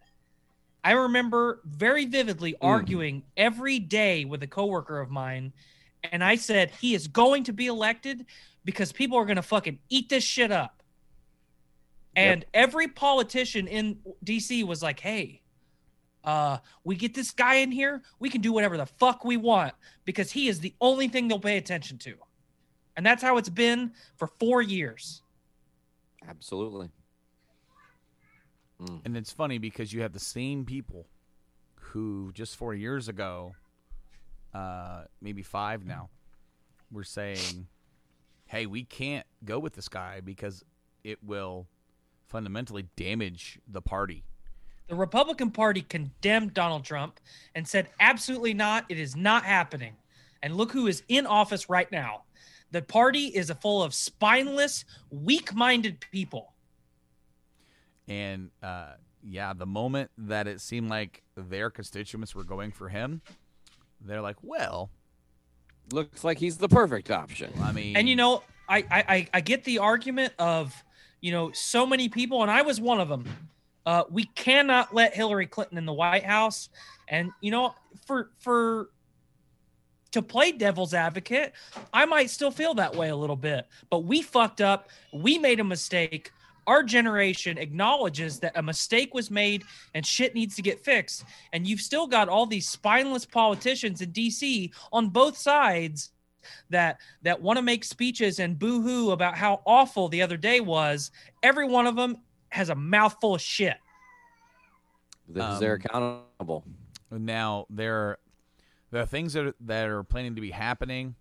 I remember very vividly arguing every day with a coworker of mine, and I said he is going to be elected because people are going to fucking eat this shit up. And every politician in DC was like, "Hey, uh, we get this guy in here, we can do whatever the fuck we want because he is the only thing they'll pay attention to." And that's how it's been for 4 years. Absolutely. Mm. And it's funny because you have the same people who just four years ago, uh, maybe five now, were saying, "Hey, we can't go with this guy because it will fundamentally damage the party." The Republican Party condemned Donald Trump and said, absolutely not. It is not happening. And look who is in office right now. The party is full of spineless, weak minded people. And uh, yeah, the moment that it seemed like their constituents were going for him, they're like, "Well, Looks like he's the perfect option. I mean," And you know, I, I I- I get the argument of, you know, so many people, and I was one of them. Uh, we cannot let Hillary Clinton in the White House, and you know, for for to play devil's advocate, I might still feel that way a little bit. But we fucked up. We made a mistake. Our generation acknowledges that a mistake was made and shit needs to get fixed. And you've still got all these spineless politicians in DC on both sides that that want to make speeches and boo-hoo about how awful the other day was. Every one of them has a mouthful of shit. Because they're Um, accountable. Now there, there are things that are, that are planning to be happening.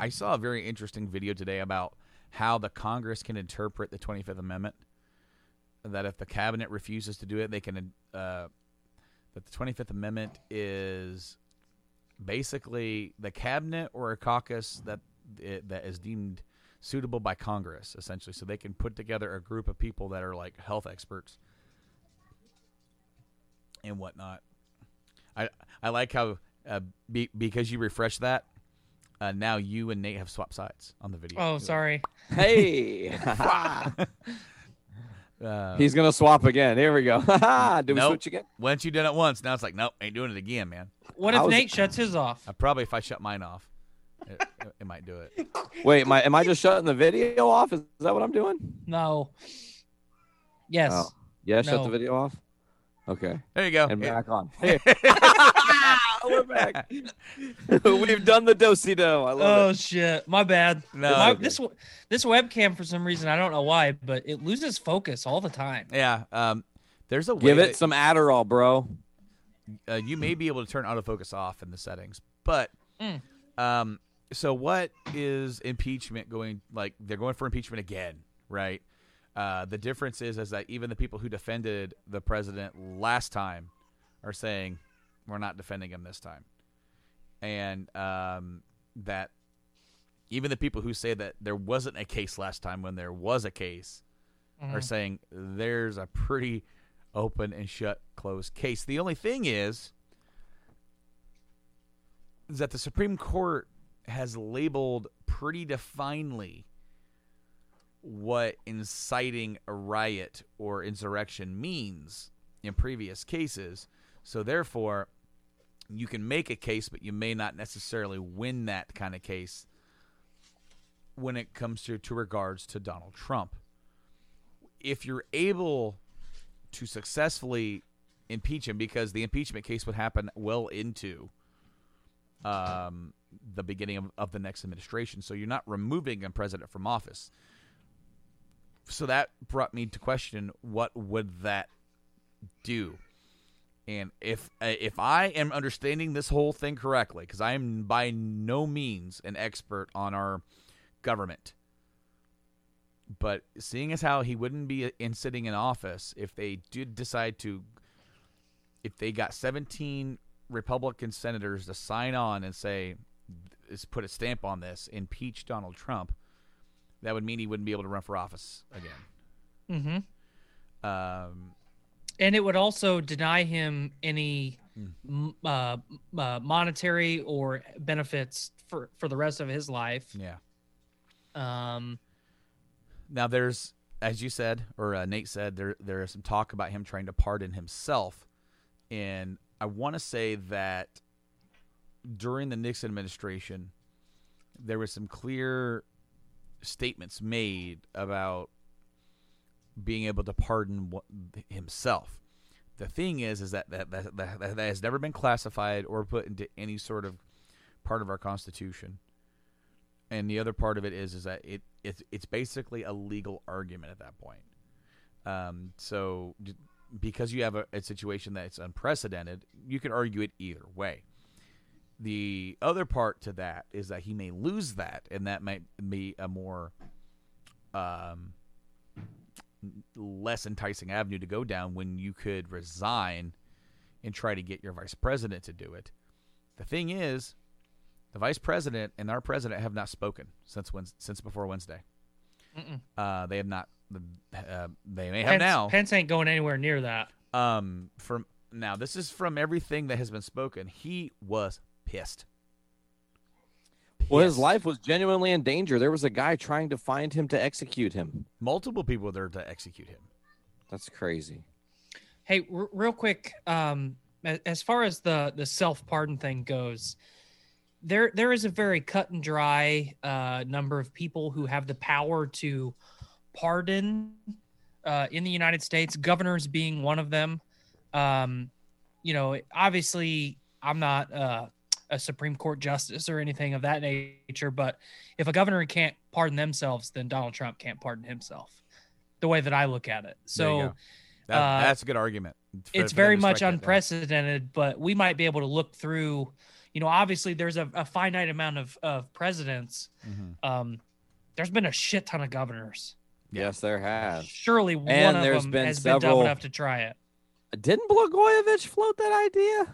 I saw a very interesting video today about how the Congress can interpret the Twenty Fifth Amendment. That if the cabinet refuses to do it, they can. Uh, that the Twenty Fifth Amendment is basically the cabinet or a caucus that it, that is deemed suitable by Congress, essentially, so they can put together a group of people that are like health experts and whatnot. I I like how uh, be, because you refresh that, uh, now you and Nate have swapped sides on the video. Oh, sorry. Hey, <laughs> Uh, he's gonna swap again. Here we go. <laughs> Do we Nope. switch again? once you done it once, now it's like nope, ain't doing it again, man. What if was- Nate shuts his off? Uh, probably if I shut mine off, it, it might do it. <laughs> Wait, am I, am I just shutting the video off? Is, is that what I'm doing? No. Yes. Oh. Yeah, shut the video off. Okay, There you go. and Yeah. back on. Hey. <laughs> We're back. <laughs> We've done the dosey do. I love Oh it. shit! My bad. No. My- okay. this this webcam for some reason I don't know why, but it loses focus all the time. Yeah. Um, there's a way Give that- it some Adderall, bro. uh, you may be able to turn autofocus off in the settings, but Mm. um, so what is impeachment going like? They're going for impeachment again, right? Uh, the difference is is that even the people who defended the president last time are saying we're not defending him this time, and um, that even the people who say that there wasn't a case last time when there was a case are Mhm. saying there's a pretty open and shut closed case. The only thing is is that the Supreme Court has labeled pretty definely what inciting a riot or insurrection means in previous cases. So therefore, you can make a case, but you may not necessarily win that kind of case when it comes to, to regards to Donald Trump. If you're able to successfully impeach him, because the impeachment case would happen well into um, the beginning of, of the next administration, so you're not removing a president from office. So that brought me to question: What would that do? And if uh, if I am understanding this whole thing correctly, because I am by no means an expert on our government, but seeing as how he wouldn't be in sitting in office if they did decide to, if they got 17 Republican senators to sign on and say, is put a stamp on this, impeach Donald Trump, that would mean he wouldn't be able to run for office again. Mhm. Um, and it would also deny him any Hmm. m- uh, uh, monetary or benefits for for the rest of his life. yeah. Um, Now there's, as you said, or uh, Nate said, there there is some talk about him trying to pardon himself. and I want to say that during the Nixon administration, there was some clear statements made about being able to pardon himself. The thing is, is that that, that, that, has never been classified or put into any sort of part of our Constitution. And the other part of it is, is that it it's it's basically a legal argument at that point. Um, so because you have a, a situation that's unprecedented, you can argue it either way. The other part to that is that he may lose that, and that might be a more um, less enticing avenue to go down when you could resign and try to get your vice president to do it. The thing is, the vice president and our president have not spoken since since before Wednesday. Uh, they have not. Uh, they may have Pence, now. Pence ain't going anywhere near that. Um, from now, this is from everything that has been spoken. He was pissed. Well, his life was genuinely in danger. There was a guy trying to find him to execute him. Multiple people there to execute him. That's crazy. Hey, r- real quick, um, as far as the the self pardon thing goes, there there is a very cut and dry uh, number of people who have the power to pardon uh, in the United States. Governors being one of them. Um, you know, obviously, I'm not. Uh, a Supreme Court justice or anything of that nature. But if a governor can't pardon themselves, then Donald Trump can't pardon himself. The way that I look at it. So that, uh, that's a good argument. it's very much unprecedented, but we might be able to look through. You know, obviously, there's a, a finite amount of, of presidents. Mm-hmm. Um, there's been a shit ton of governors. Yes, there has. Surely one and of them been has several... been dumb enough to try it. Didn't Blagojevich float that idea?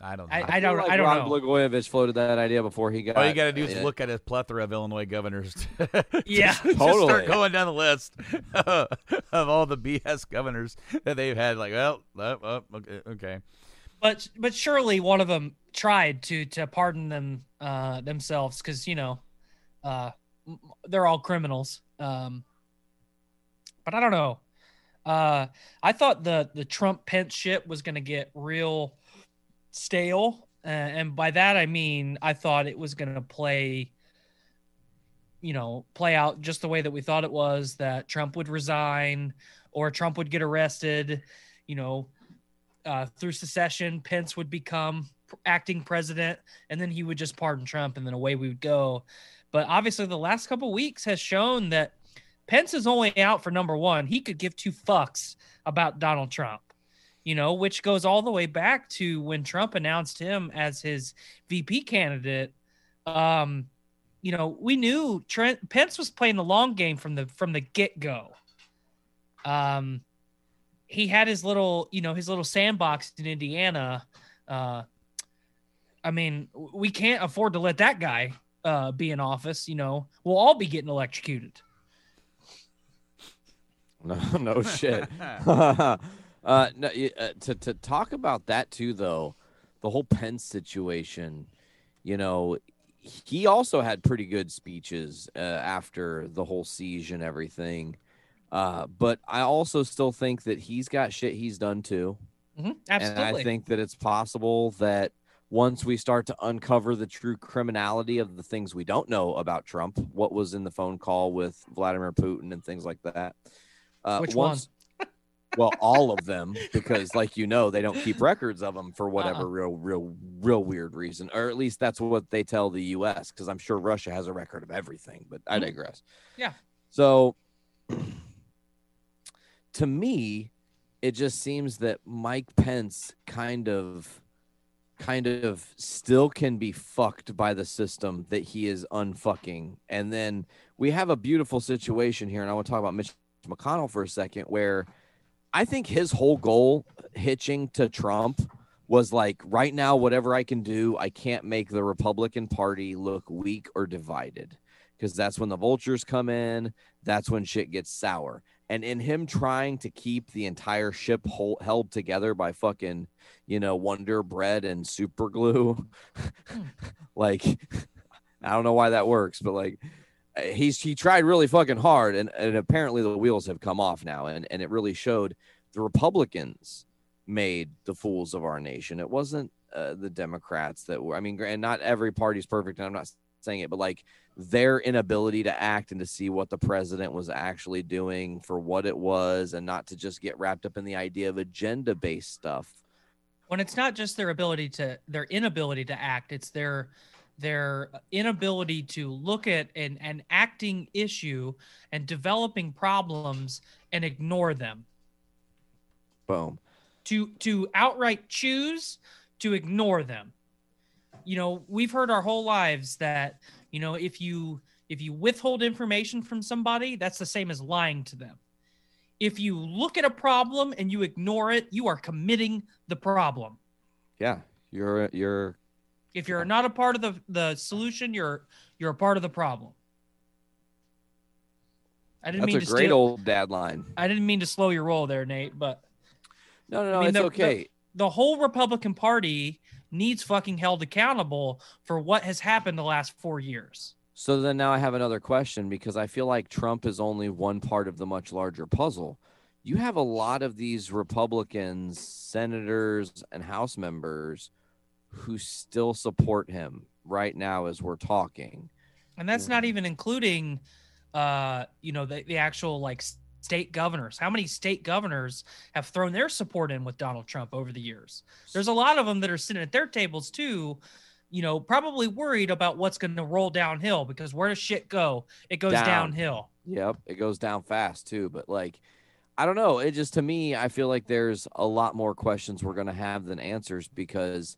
I don't. Know. I, I, don't. Like I don't Rod know. Blagojevich floated that idea before he got. All you got to do is uh, look at a plethora of Illinois governors. <laughs> yeah, totally. start going down the list <laughs> of all the BS governors that they've had. Like, well, oh, okay, okay. But but surely one of them tried to to pardon them uh, themselves because you know uh, they're all criminals. Um, but I don't know. Uh, I thought the the Trump Pence shit was going to get real stale. Uh, and by that I mean I thought it was going to play you know, play out just the way that we thought it was that Trump would resign or Trump would get arrested, you know, uh, through secession, Pence would become acting president and then he would just pardon Trump and then away we would go. But obviously the last couple weeks has shown that Pence is only out for number 1. He could give two fucks about Donald Trump you know, which goes all the way back to when Trump announced him as his VP candidate. Um, you know, we knew Trent Pence was playing the long game from the from the get go. Um, he had his little, you know, his little sandbox in Indiana. Uh, I mean, we can't afford to let that guy uh, be in office. You know, we'll all be getting electrocuted. <laughs> No, no shit. <laughs> Uh, no, uh, to to talk about that too, though, the whole Pence situation. You know, he also had pretty good speeches uh, after the whole siege and everything. Uh, but I also still think that he's got shit he's done too. Mm-hmm. Absolutely. And I think that it's possible that once we start to uncover the true criminality of the things we don't know about Trump, what was in the phone call with Vladimir Putin and things like that. Uh, Which once, one? Well all of them because like you know they don't keep records of them for whatever uh-uh. real real real weird reason or at least that's what they tell the us because i'm sure russia has a record of everything but i mm-hmm. digress yeah so to me it just seems that mike pence kind of kind of still can be fucked by the system that he is unfucking and then we have a beautiful situation here and i want to talk about mitch mcconnell for a second where I think his whole goal hitching to Trump was like right now whatever I can do, I can't make the Republican Party look weak or divided because that's when the vultures come in, that's when shit gets sour. And in him trying to keep the entire ship hold, held together by fucking, you know, Wonder Bread and super glue, <laughs> hmm. like <laughs> I don't know why that works, but like he's he tried really fucking hard and, and apparently the wheels have come off now and, and it really showed the republicans made the fools of our nation. It wasn't uh, the Democrats that were. I mean, and not every party's perfect, and I'm not saying it, but like their inability to act and to see what the president was actually doing for what it was, and not to just get wrapped up in the idea of agenda based stuff. When it's not just their ability to their inability to act, it's their their inability to look at an, an acting issue and developing problems and ignore them. Boom. To to outright choose to ignore them. You know, we've heard our whole lives that, you know, if you if you withhold information from somebody, that's the same as lying to them. If you look at a problem and you ignore it, you are committing the problem. Yeah, you're you're if you're not a part of the the solution, you're you're a part of the problem. I didn't That's mean a to great steal, old dad line. I didn't mean to slow your roll there, Nate, but No, no, no, I mean, it's the- okay. the whole Republican Party needs fucking held accountable for what has happened the last four years. So then now I have another question because I feel like Trump is only one part of the much larger puzzle. You have a lot of these Republicans, senators, and House members who still support him right now as we're talking. And that's not even including, uh, you know, the, the actual like state governors. How many state governors have thrown their support in with Donald Trump over the years? There's a lot of them that are sitting at their tables too, you know, probably worried about what's going to roll downhill because where does shit go? It goes Down. downhill. Yep, it goes down fast too. But like, I don't know. It just to me, I feel like there's a lot more questions we're going to have than answers because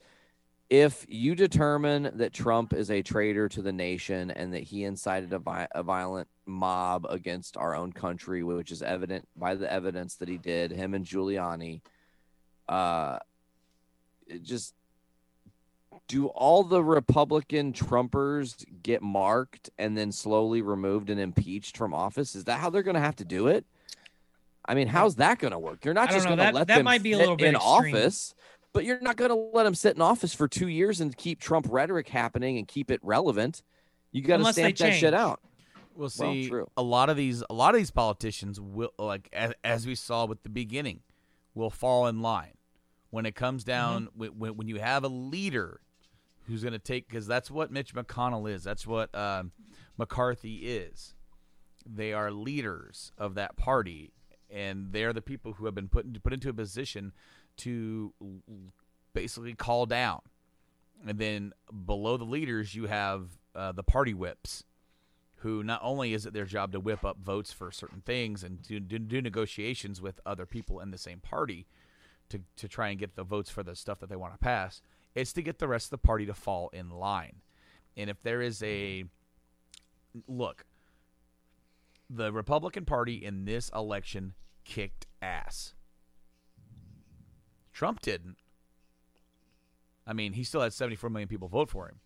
if you determine that Trump is a traitor to the nation and that he incited a, vi- a violent mob against our own country, which is evident by the evidence that he did, him and Giuliani, uh, just do all the Republican Trumpers get marked and then slowly removed and impeached from office? Is that how they're going to have to do it? I mean, how's that going to work? You're not just going to let that them might be a little bit in extreme. office, but you're not going to let them sit in office for two years and keep Trump rhetoric happening and keep it relevant. You got to stamp that shit change. out. Well, see, true. a lot of these, a lot of these politicians will, like as, as we saw with the beginning, will fall in line when it comes down when, when when you have a leader who's going to take because that's what Mitch McConnell is. That's what um, McCarthy is. They are leaders of that party, and they're the people who have been put into, put into a position to basically call down. And then below the leaders, you have uh, the party whips who not only is it their job to whip up votes for certain things and to do, do negotiations with other people in the same party to, to try and get the votes for the stuff that they want to pass, it's to get the rest of the party to fall in line. And if there is a look, the Republican Party in this election kicked ass. Trump didn't. I mean, he still had 74 million people vote for him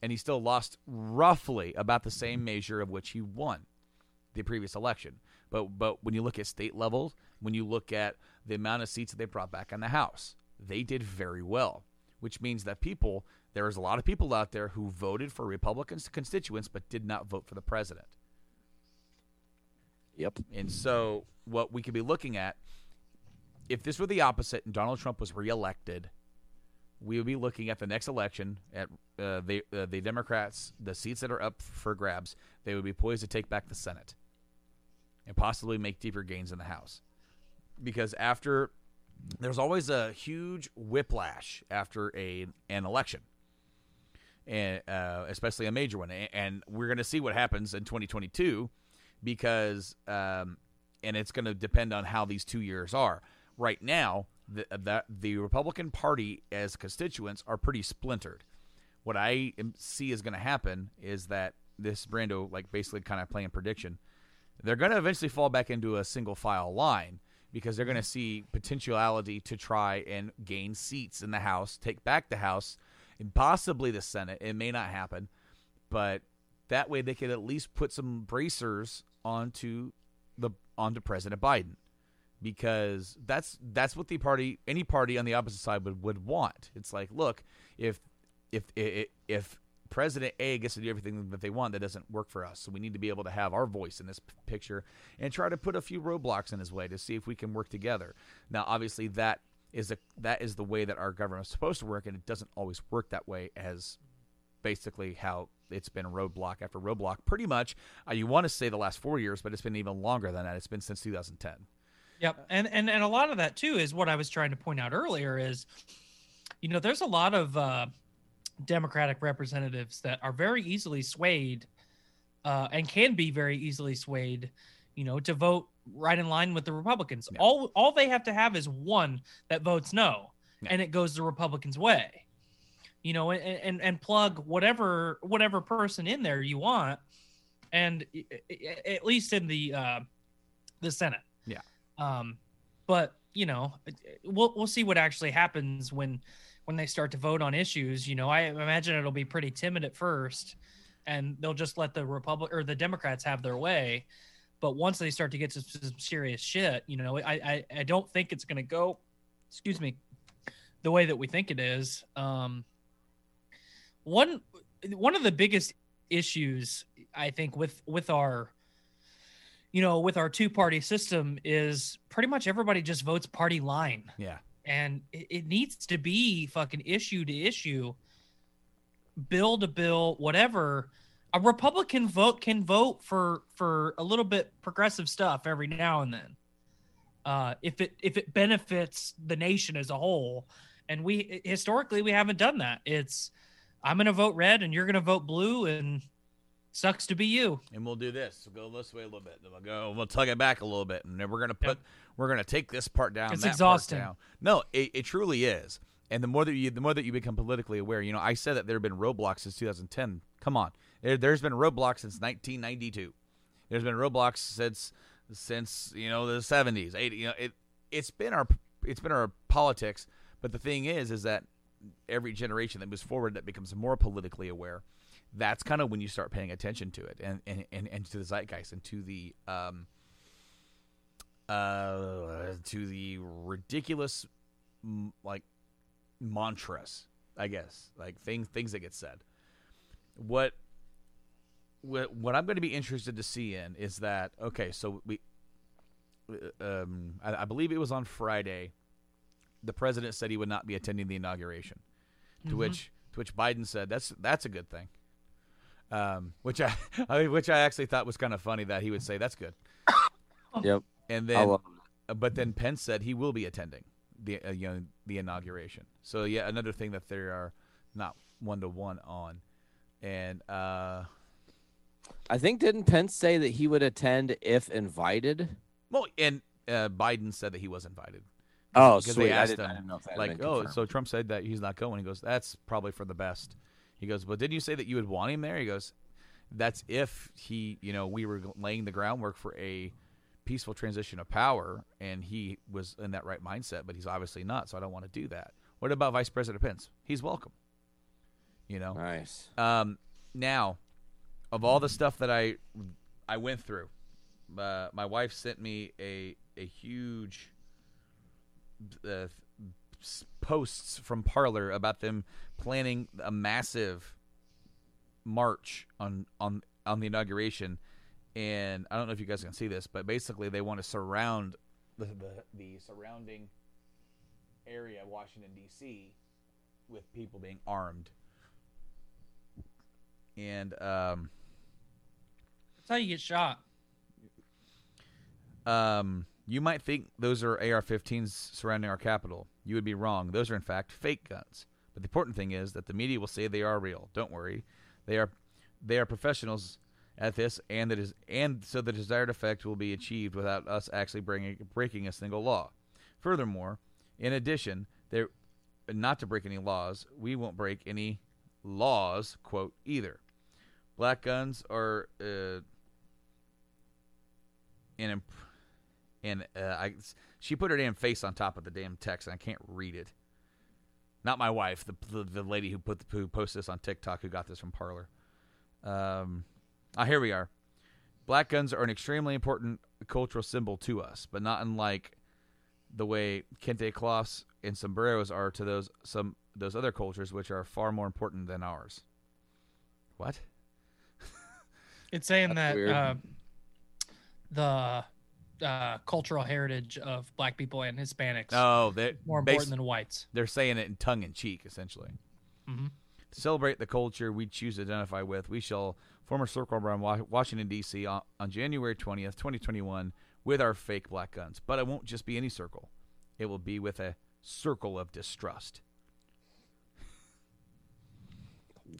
and he still lost roughly about the same measure of which he won the previous election. But but when you look at state levels, when you look at the amount of seats that they brought back in the House, they did very well. Which means that people there is a lot of people out there who voted for Republican constituents but did not vote for the president. Yep. And so what we could be looking at if this were the opposite and Donald Trump was reelected, we would be looking at the next election at uh, the uh, the Democrats, the seats that are up for grabs, they would be poised to take back the Senate and possibly make deeper gains in the House. Because after there's always a huge whiplash after a an election. And uh, especially a major one, and we're going to see what happens in 2022, because um, and it's going to depend on how these two years are. Right now, the, that the Republican Party as constituents are pretty splintered. What I see is going to happen is that this Brando, like basically kind of playing prediction, they're going to eventually fall back into a single file line because they're going to see potentiality to try and gain seats in the House, take back the House, and possibly the Senate. It may not happen, but that way they could at least put some bracers onto the onto President Biden because that's that's what the party any party on the opposite side would, would want. It's like, look, if if if, President A gets to do everything that they want, that doesn't work for us. So we need to be able to have our voice in this p- picture and try to put a few roadblocks in his way to see if we can work together. Now, obviously, that is a, that is the way that our government is supposed to work, and it doesn't always work that way as basically how it's been roadblock after roadblock. Pretty much, uh, you want to say the last four years, but it's been even longer than that. It's been since 2010. Yep, and and and a lot of that too is what I was trying to point out earlier is, you know, there's a lot of uh, Democratic representatives that are very easily swayed, uh, and can be very easily swayed, you know, to vote right in line with the Republicans. Yeah. All all they have to have is one that votes no, Yeah. and it goes the Republicans' way. You know, and, and and plug whatever whatever person in there you want, and at least in the uh, the Senate. Um, but you know, we'll we'll see what actually happens when when they start to vote on issues. You know, I imagine it'll be pretty timid at first, and they'll just let the Republic or the Democrats have their way. But once they start to get to some serious shit, you know, I I, I don't think it's going to go, excuse me, the way that we think it is. Um, one one of the biggest issues I think with with our you know with our two party system is pretty much everybody just votes party line. Yeah. and it, it needs to be fucking issue to issue bill to bill whatever. A republican vote can vote for for a little bit progressive stuff every now and then uh if it if it benefits the nation as a whole. And we historically we haven't done that. It's i'm gonna vote red and you're gonna vote blue and sucks to be you and we'll do this. We'll go this way a little bit. Then we'll go. We'll tug it back a little bit, and then we're gonna put. We're gonna take this part down. It's exhausting. Down. No, it, it truly is. And the more that you, the more that you become politically aware, you know, I said that there have been roadblocks since 2010. Come on, there, there's been roadblocks since 1992. There's been roadblocks since since you know the 70s, 80. You know, it it's been our it's been our politics. But the thing is, is that every generation that moves forward that becomes more politically aware that's kind of when you start paying attention to it and, and, and, and to the zeitgeist and to the um uh to the ridiculous like mantras i guess like things things that get said what what, what i'm going to be interested to see in is that okay so we um I, I believe it was on friday the president said he would not be attending the inauguration to Mhm. which to which Biden said that's that's a good thing. Um, which I, <laughs> I which I actually thought was kind of funny that he would say that's good. <coughs> Yep. And then uh, but then Pence said he will be attending the uh, you know the inauguration. So yeah, another thing that they are not one to one on. And uh I think didn't Pence say that he would attend if invited? well and uh, Biden said that he was invited. Oh, Because sweet. they I asked didn't, I him, didn't know if that had like, been oh, confirmed. so Trump said that he's not going. He goes, that's probably for the best. He goes, but didn't you say that you would want him there? He goes, that's if he, you know, we were laying the groundwork for a peaceful transition of power, and he was in that right mindset, but he's obviously not. So I don't want to do that. What about Vice President Pence? He's welcome. You know, nice. um, now, of all the stuff that I I went through, uh, my wife sent me a a huge uh, posts from Parler about them planning a massive march on on on the inauguration, and I don't know if you guys can see this, but basically they want to surround the the, the surrounding area of Washington D.C. with people being armed and um, that's how you get shot um, you might think those are AR-15s surrounding our capital. You would be wrong. Those are in fact fake guns. But the important thing is that the media will say they are real. Don't worry, they are they are professionals at this, and that is and so the desired effect will be achieved without us actually bringing breaking a single law. Furthermore, in addition, there not to break any laws, we won't break any laws. Quote either. Black guns are uh, an imp- and uh, I she put her damn face on top of the damn text, and I can't read it. Not my wife, the the, the lady who put the, who posted this on TikTok, who got this from Parler. Um, ah, here we are. Black guns are an extremely important cultural symbol to us, but not unlike the way kente cloths and sombreros are to those some those other cultures, which are far more important than ours. What? <laughs> It's saying That's that uh, the uh, cultural heritage of black people and Hispanics Oh, they're more important than whites. They're saying it in tongue in cheek, essentially. Mhm. To celebrate the culture we choose to identify with, we shall form a circle around Washington, D.C. On, on January 20th, 2021, with our fake black guns. But it won't just be any circle, it will be with a circle of distrust.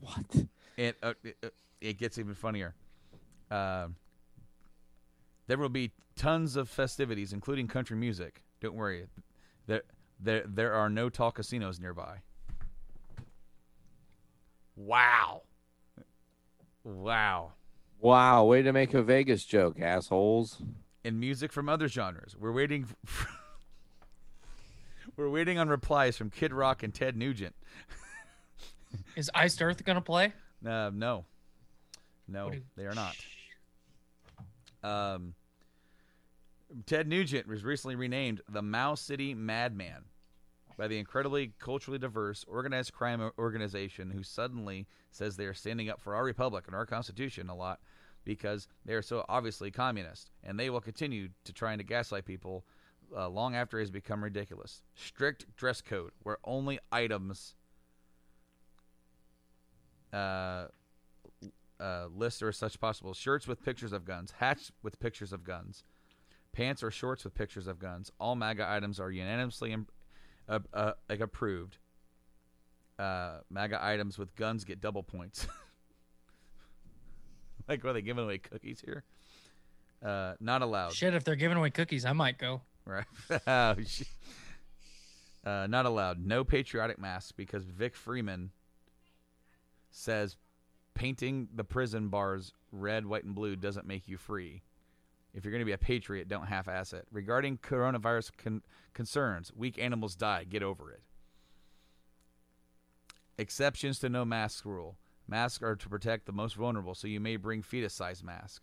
What? It, uh, it, uh, it gets even funnier. Um there will be tons of festivities, including country music. Don't worry, there there there are no tall casinos nearby. Wow, wow. Wow, way to make a Vegas joke, assholes. And music from other genres. We're waiting. <laughs> For, we're waiting on replies from Kid Rock and Ted Nugent. <laughs> Is Iced Earth gonna play? Uh, no, no, What do- they are not. Um, Ted Nugent was recently renamed the Mao City Madman by the incredibly culturally diverse organized crime organization who suddenly says they are standing up for our republic and our constitution a lot because they are so obviously communist and they will continue to trying to gaslight people uh, long after it has become ridiculous. Strict dress code where only items uh, uh, lists as such possible. Shirts with pictures of guns, hats with pictures of guns, pants or shorts with pictures of guns. All MAGA items are unanimously im- uh, uh, like approved. Uh, MAGA items with guns get double points. <laughs> like, are they giving away cookies here? Uh, not allowed. Shit, if they're giving away cookies, I might go. Right. <laughs> oh. Uh, not allowed. No patriotic masks because Vic Freeman says painting the prison bars red, white, and blue doesn't make you free. If you're going to be a patriot, don't half-ass it. Regarding coronavirus con- concerns, weak animals die. Get over it. Exceptions to no mask rule. Masks are to protect the most vulnerable, so you may bring fetus size mask.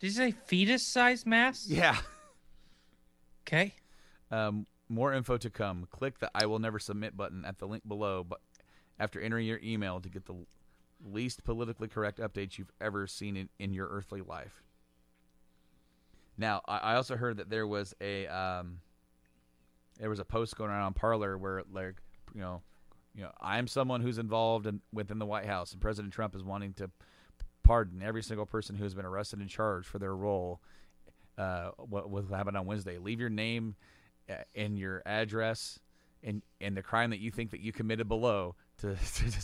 Did you say fetus size mask? Yeah. <laughs> Okay. Um, more info to come. Click the I will never submit button at the link below but after entering your email to get the least politically correct updates you've ever seen in, in your earthly life. Now, I, I also heard that there was a um, there was a post going around on Parler where like you know you know I'm someone who's involved in, within the White House and President Trump is wanting to pardon every single person who has been arrested and charged for their role uh, what, what happened on Wednesday. Leave your name uh, and your address and and the crime that you think that you committed below <laughs> to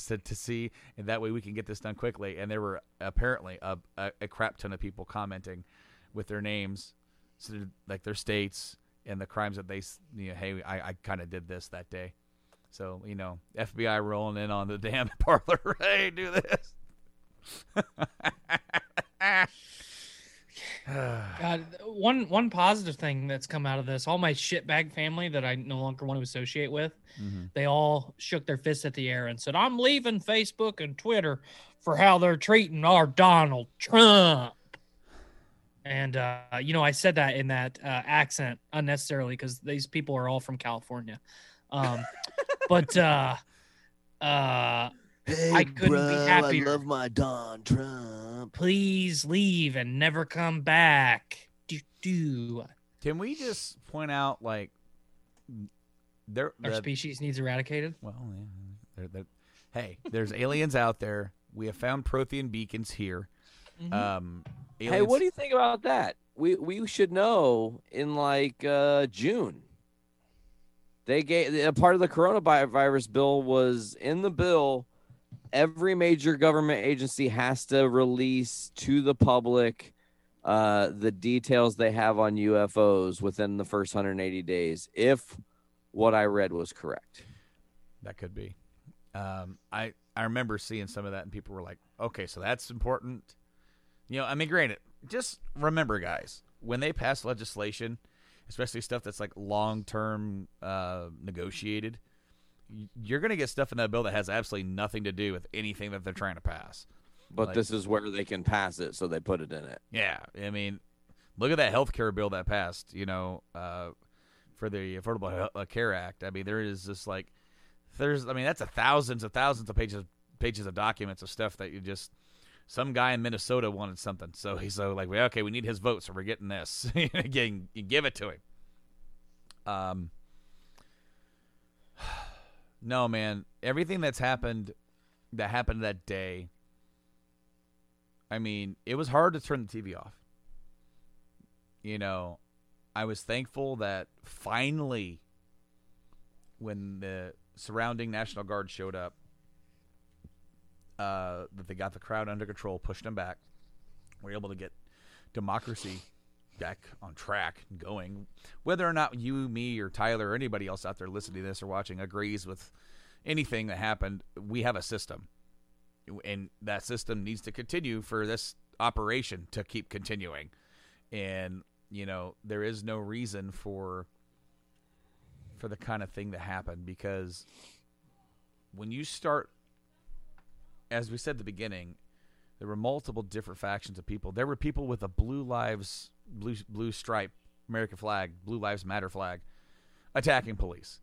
to, to see, and that way we can get this done quickly. And there were apparently a, a, a crap ton of people commenting with their names, so like their states and the crimes that they you know, hey, I, I kind of did this that day. So you know, FBI rolling in on the <laughs> damn Parler. <laughs> hey, do this. <sighs> God, one one positive thing that's come out of this, all my shitbag family that I no longer want to associate with, they all shook their fists at the air and said, "I'm leaving Facebook and Twitter for how they're treating our Donald Trump." And uh, you know, I said that in that uh, accent unnecessarily because these people are all from California. Um, <laughs> but uh, uh, Hey, I couldn't be happier. I love my Don Trump. please leave and never come back. Do do. Can we just point out like there Our the- species needs eradicated. well yeah, they're, they're, hey there's aliens out there we have found prothean beacons here Mhm. um Hey, what do you think about that? We we should know in like uh, June. They gave a part of the coronavirus bill was in the bill. Every major government agency has to release to the public uh, the details they have on UFOs within the first 180 days, if what I read was correct. that could be um i i remember seeing some of that and people were like okay so that's important you know i mean granted just remember guys when they pass legislation especially stuff that's like long term uh negotiated you're gonna get stuff in that bill that has absolutely nothing to do with anything that they're trying to pass But Like- this is where they can pass it, so they put it in it. Yeah, I mean, look at that health care bill that passed. You know, uh, for the Affordable uh, Care Act. I mean, there is this like, there's. I mean, that's a thousands of thousands of pages pages of documents of stuff that you just some guy in Minnesota wanted something, so he's so like, well, okay, we need his vote, so we're getting this. Again, <laughs> you give it to him. Um, no, man, everything that's happened, that happened that day. I mean, it was hard to turn the TV off. You know, I was thankful that finally, when the surrounding National Guard showed up, uh, that they got the crowd under control, pushed them back. We are able to get democracy back on track going. Whether or not you, me, or Tyler, or anybody else out there listening to this or watching agrees with anything that happened, we have a system. And that system needs to continue for this operation to keep continuing. And, you know, there is no reason for for the kind of thing that happened because when you start as we said at the beginning, there were multiple different factions of people. There were people with a blue lives, blue blue stripe American flag, blue lives matter flag, attacking police.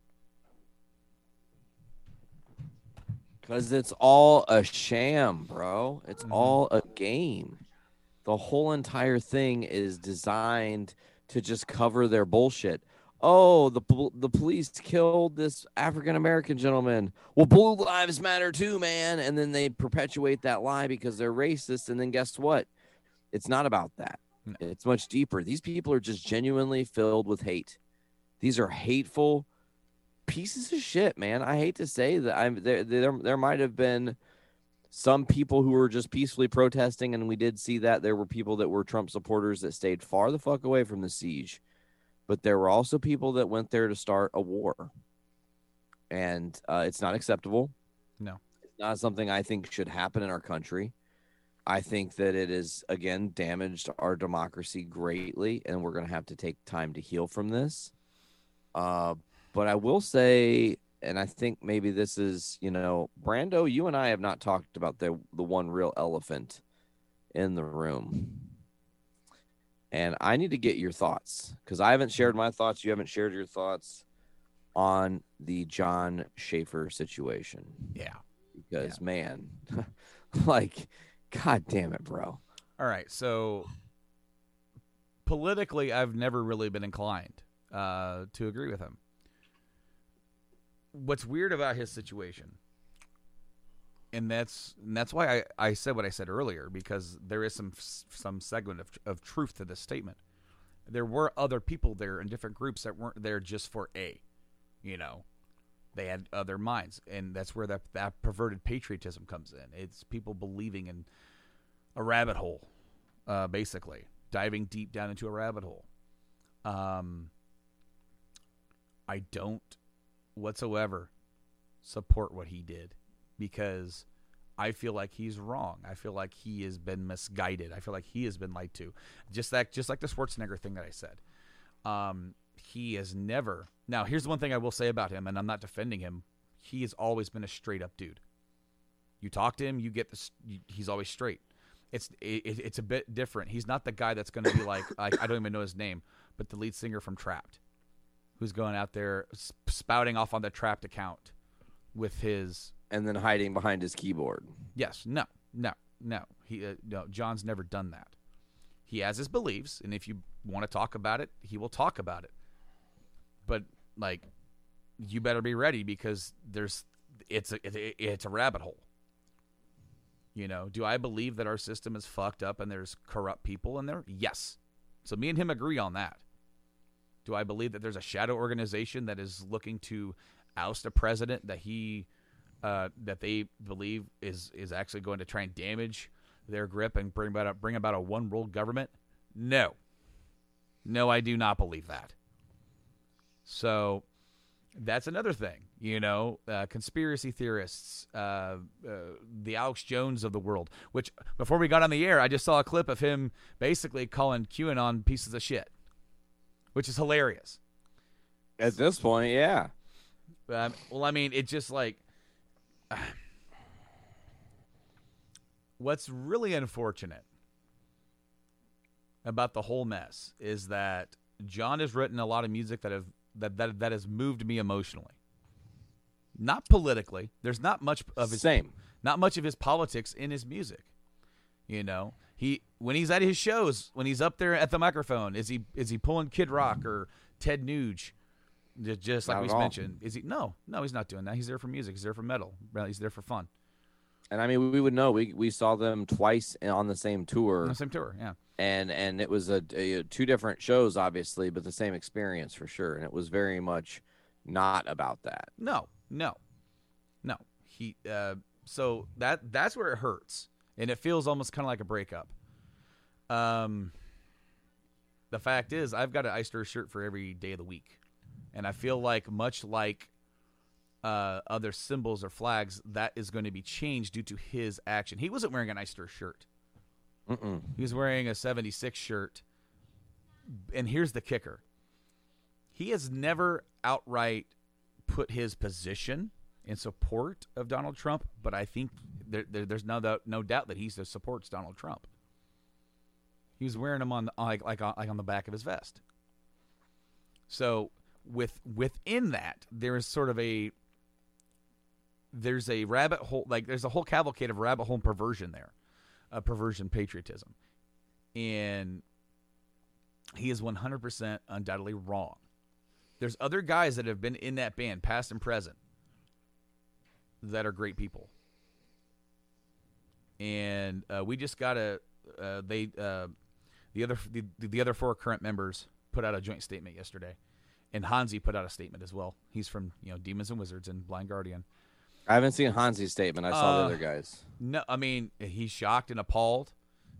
Because it's all a sham, bro. It's Mhm. all a game. The whole entire thing is designed to just cover their bullshit. Oh, the the police killed this African American gentleman. Well, blue lives matter too, man. And then they perpetuate that lie because they're racist. And then guess what? It's not about that. It's much deeper. These people are just genuinely filled with hate. These are hateful pieces of shit, man. I hate to say that I'm there. There, there might have been some people who were just peacefully protesting, and we did see that there were people that were Trump supporters that stayed far the fuck away from the siege, but there were also people that went there to start a war, and uh, it's not acceptable. No. it's not something I think should happen in our country. I think that it has again damaged our democracy greatly, and we're going to have to take time to heal from this. Uh, but I will say, and I think maybe this is, you know, Brando, you and I have not talked about the the one real elephant in the room. And I need to get your thoughts because I haven't shared my thoughts. You haven't shared your thoughts on the Jon Schaffer situation. Yeah. Because man, <laughs> like, god damn it, bro. All right. So politically, I've never really been inclined uh, to agree with him. What's weird about his situation, and that's and that's why I, I said what I said earlier because there is some some segment of, of truth to this statement. There were other people there in different groups that weren't there just for a, you know, they had other minds, and that's where that that perverted patriotism comes in. It's people believing in a rabbit hole, uh, basically diving deep down into a rabbit hole. Um, I don't whatsoever support what he did because I feel like he's wrong. I feel like he has been misguided. I feel like he has been lied to. Just like just like the Schwarzenegger thing that I said. Um, he has never. Now, here's the one thing I will say about him, and I'm not defending him. He has always been a straight up dude. You talk to him, you get this. He's always straight. It's it, it's a bit different. He's not the guy that's going to be like I, I don't even know his name, but the lead singer from Trapt, who's going out there spouting off on the Trapt account with his And then hiding behind his keyboard. Yes, no, no, no. He, uh, no. Jon's never done that. He has his beliefs, and if you want to talk about it, he will talk about it. But like, you better be ready because there's it's a it's a rabbit hole. You know, do I believe that our system is fucked up and there's corrupt people in there? Yes. So me and him agree on that. Do I believe that there's a shadow organization that is looking to oust a president that he uh, that they believe is is actually going to try and damage their grip and bring about a, bring about a one world government? No, no, I do not believe that. So that's another thing, you know, uh, conspiracy theorists, uh, uh, the Alex Jones of the world. Which before we got on the air, I just saw a clip of him basically calling QAnon pieces of shit, which is hilarious. At this point, yeah. Um, well, I mean, it just like <sighs> what's really unfortunate about the whole mess is that Jon has written a lot of music that have that that, that has moved me emotionally. Not politically. There's not much of his Same. not much of his politics in his music. You know, he when he's at his shows, when he's up there at the microphone, is he is he pulling Kid Rock or Ted Nuge? Just, just like we mentioned, is he? No, no, he's not doing that. He's there for music. He's there for metal. He's there for fun. And I mean, we would know. We we saw them twice on the same On tour, the same tour, yeah. and and it was a, a two different shows, obviously, but the same experience for sure. And it was very much not about that. No, no, no. He. Uh, so that that's where it hurts, and it feels almost kind of like a breakup. Um. The fact is, I've got an Earth shirt for every day of the week, and I feel like much like uh, other symbols or flags, that is going to be changed due to his action. He wasn't wearing an Earth shirt. Mm-mm. He was wearing a 76 shirt. And here's the kicker he has never outright put his position in support of Donald Trump, but I think there, there, there's no doubt, no doubt that he supports Donald Trump. He was wearing them on the, like like on, like on the back of his vest. So with within that, there is sort of a there's a rabbit hole like there's a whole cavalcade of rabbit hole perversion there, uh, perversion patriotism, and he is 100% undoubtedly wrong. There's other guys that have been in that band, past and present, that are great people, and uh, we just gotta uh, they uh, the other the, the other four current members put out a joint statement yesterday, and Hansi put out a statement as well. He's from you know Demons and Wizards and Blind Guardian. I haven't seen Hansi's statement. I saw Uh, the other guys. No, I mean he's shocked and appalled.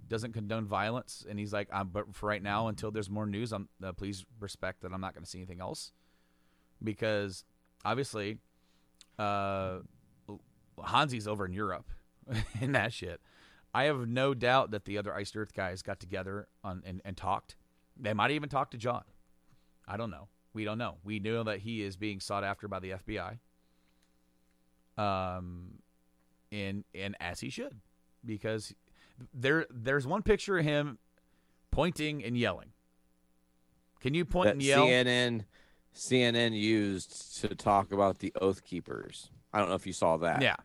Doesn't condone violence, and he's like, I'm, "But for right now, until there's more news, I'm uh, please respect that I'm not going to see anything else, because obviously, uh, Hansi's over in Europe <laughs> and that shit. I have no doubt that the other Iced Earth guys got together on and, and talked. They might even talk to Jon. I don't know. We don't know. We know that he is being sought after by the FBI. Um, and and as he should, because there there's one picture of him pointing and yelling. Can you point and yell? CNN CNN used to talk about the Oath Keepers. I don't know if you saw that. Yeah.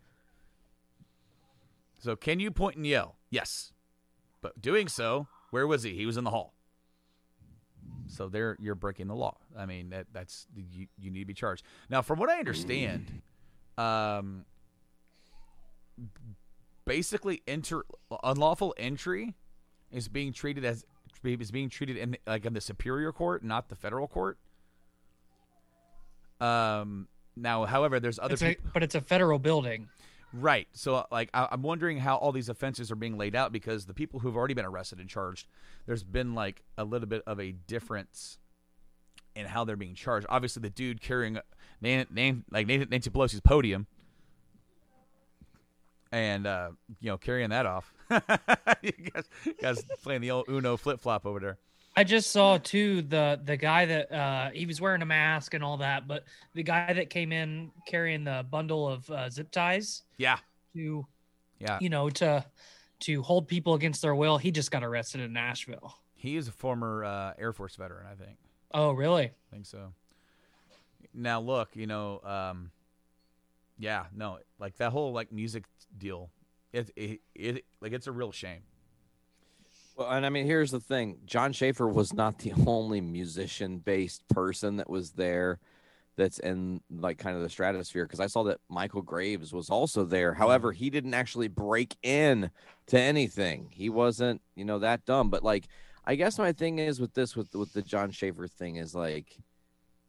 So can you point and yell? Yes. But doing so, where was he? He was in the hall. So there you're breaking the law. I mean that that's you, you need to be charged. Now from what I understand, um basically enter unlawful entry is being treated as is being treated in like in the superior court, not the federal court. Um now however there's other It's a, but it's a federal building. Right. So, uh, like, I- I'm wondering how all these offenses are being laid out because the people who've already been arrested and charged, there's been like a little bit of a difference in how they're being charged. Obviously, the dude carrying name, name like Nancy Pelosi's podium, and uh, you know, carrying that off. <laughs> you guys, guys playing the old Uno flip flop over there. I just saw too the the guy that uh, he was wearing a mask and all that, but the guy that came in carrying the bundle of uh, zip ties Yeah. to Yeah. you know to to hold people against their will, he just got arrested in Nashville. He is a former uh, Air Force veteran, I think. Oh, really? I think so. Now look, you know, um, yeah, no, like that whole like music deal, it, it it like it's a real shame. Well, and I mean, here's the thing: Jon Schaffer was not the <laughs> only musician-based person that was there. That's in like kind of the stratosphere because I saw that Michael Graves was also there. However, mm. he didn't actually break in to anything. He wasn't, you know, that dumb. But like, I guess my thing is with this, with with the Jon Schaffer thing, is like,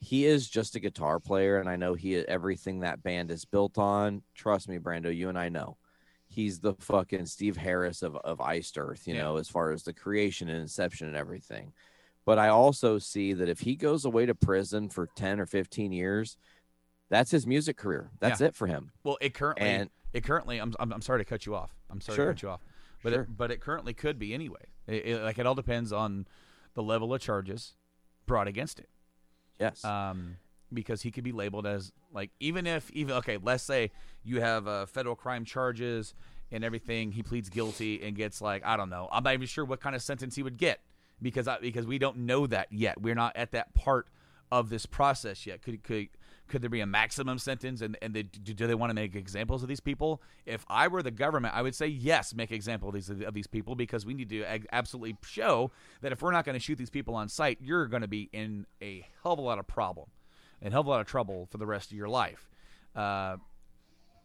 he is just a guitar player, and I know he everything that band is built on. Trust me, Brando, you and I know he's the fucking Steve Harris of, of Iced Earth, you Yeah. know, as far as the creation and inception and everything. But I also see that if he goes away to prison for 10 or 15 years, that's his music career. That's it for him. Well, it currently And- it currently I'm, I'm I'm sorry to cut you off. I'm sorry Sure. to cut you off, but Sure. it, but it currently could be anyway. It, it- like it all depends on the level of charges brought against it. Yes. um, because he could be labeled as like even if even okay, let's say you have uh, federal crime charges and everything, he pleads guilty and gets like I don't know, I'm not even sure what kind of sentence he would get because I, because we don't know that yet. We're not at that part of this process yet. Could could could there be a maximum sentence? And and they, do, they want to make examples of these people? If I were the government, I would say yes, make example of these of these people because we need to absolutely show that if we're not going to shoot these people on sight, you're going to be in a hell of a lot of problem, and hell of a lot of trouble for the rest of your life. Uh,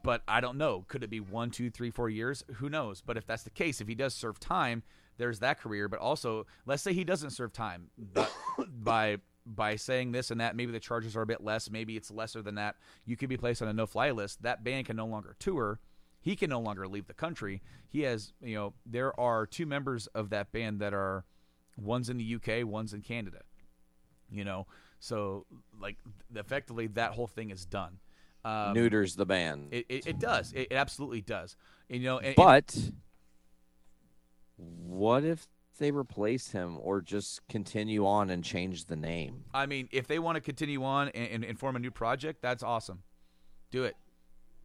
but I don't know. Could it be one, two, three, four years? Who knows? But if that's the case, if he does serve time, there's that career. But also, let's say he doesn't serve time, <coughs> by by saying this and that, maybe the charges are a bit less. Maybe it's lesser than that. You could be placed on a no-fly list. That band can no longer tour. He can no longer leave the country. He has, you know, there are two members of that band that are, one's in the UK, one's in Canada. You know, so like effectively that whole thing is done. Um, Neuters the band. It, it, it does. It, it, absolutely does. You know, and, but what if they replace him or just continue on and change the name? I mean, if they want to continue on and, and, and form a new project, that's awesome. Do it.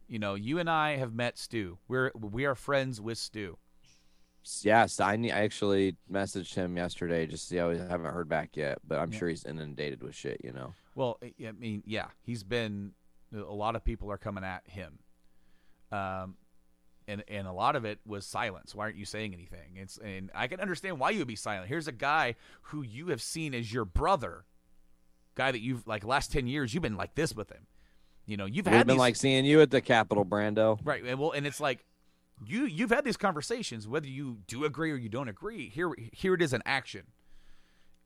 You know, you and I have met Stu. We're we are friends with Stu. Yes, I, I actually messaged him yesterday just to see how I haven't heard back yet, but I'm yeah. sure he's inundated with shit, you know. Well, I mean, yeah, he's been a lot of people are coming at him. Um, and and a lot of it was silence. Why aren't you saying anything? It's and I can understand why you would be silent. Here's a guy who you have seen as your brother, guy that you've like last ten years you've been like this with him. You know, you've We've had been these, like seeing you at the Capitol, Brando. right. And well, and it's like you you've had these conversations, whether you do agree or you don't agree. Here here it is in action,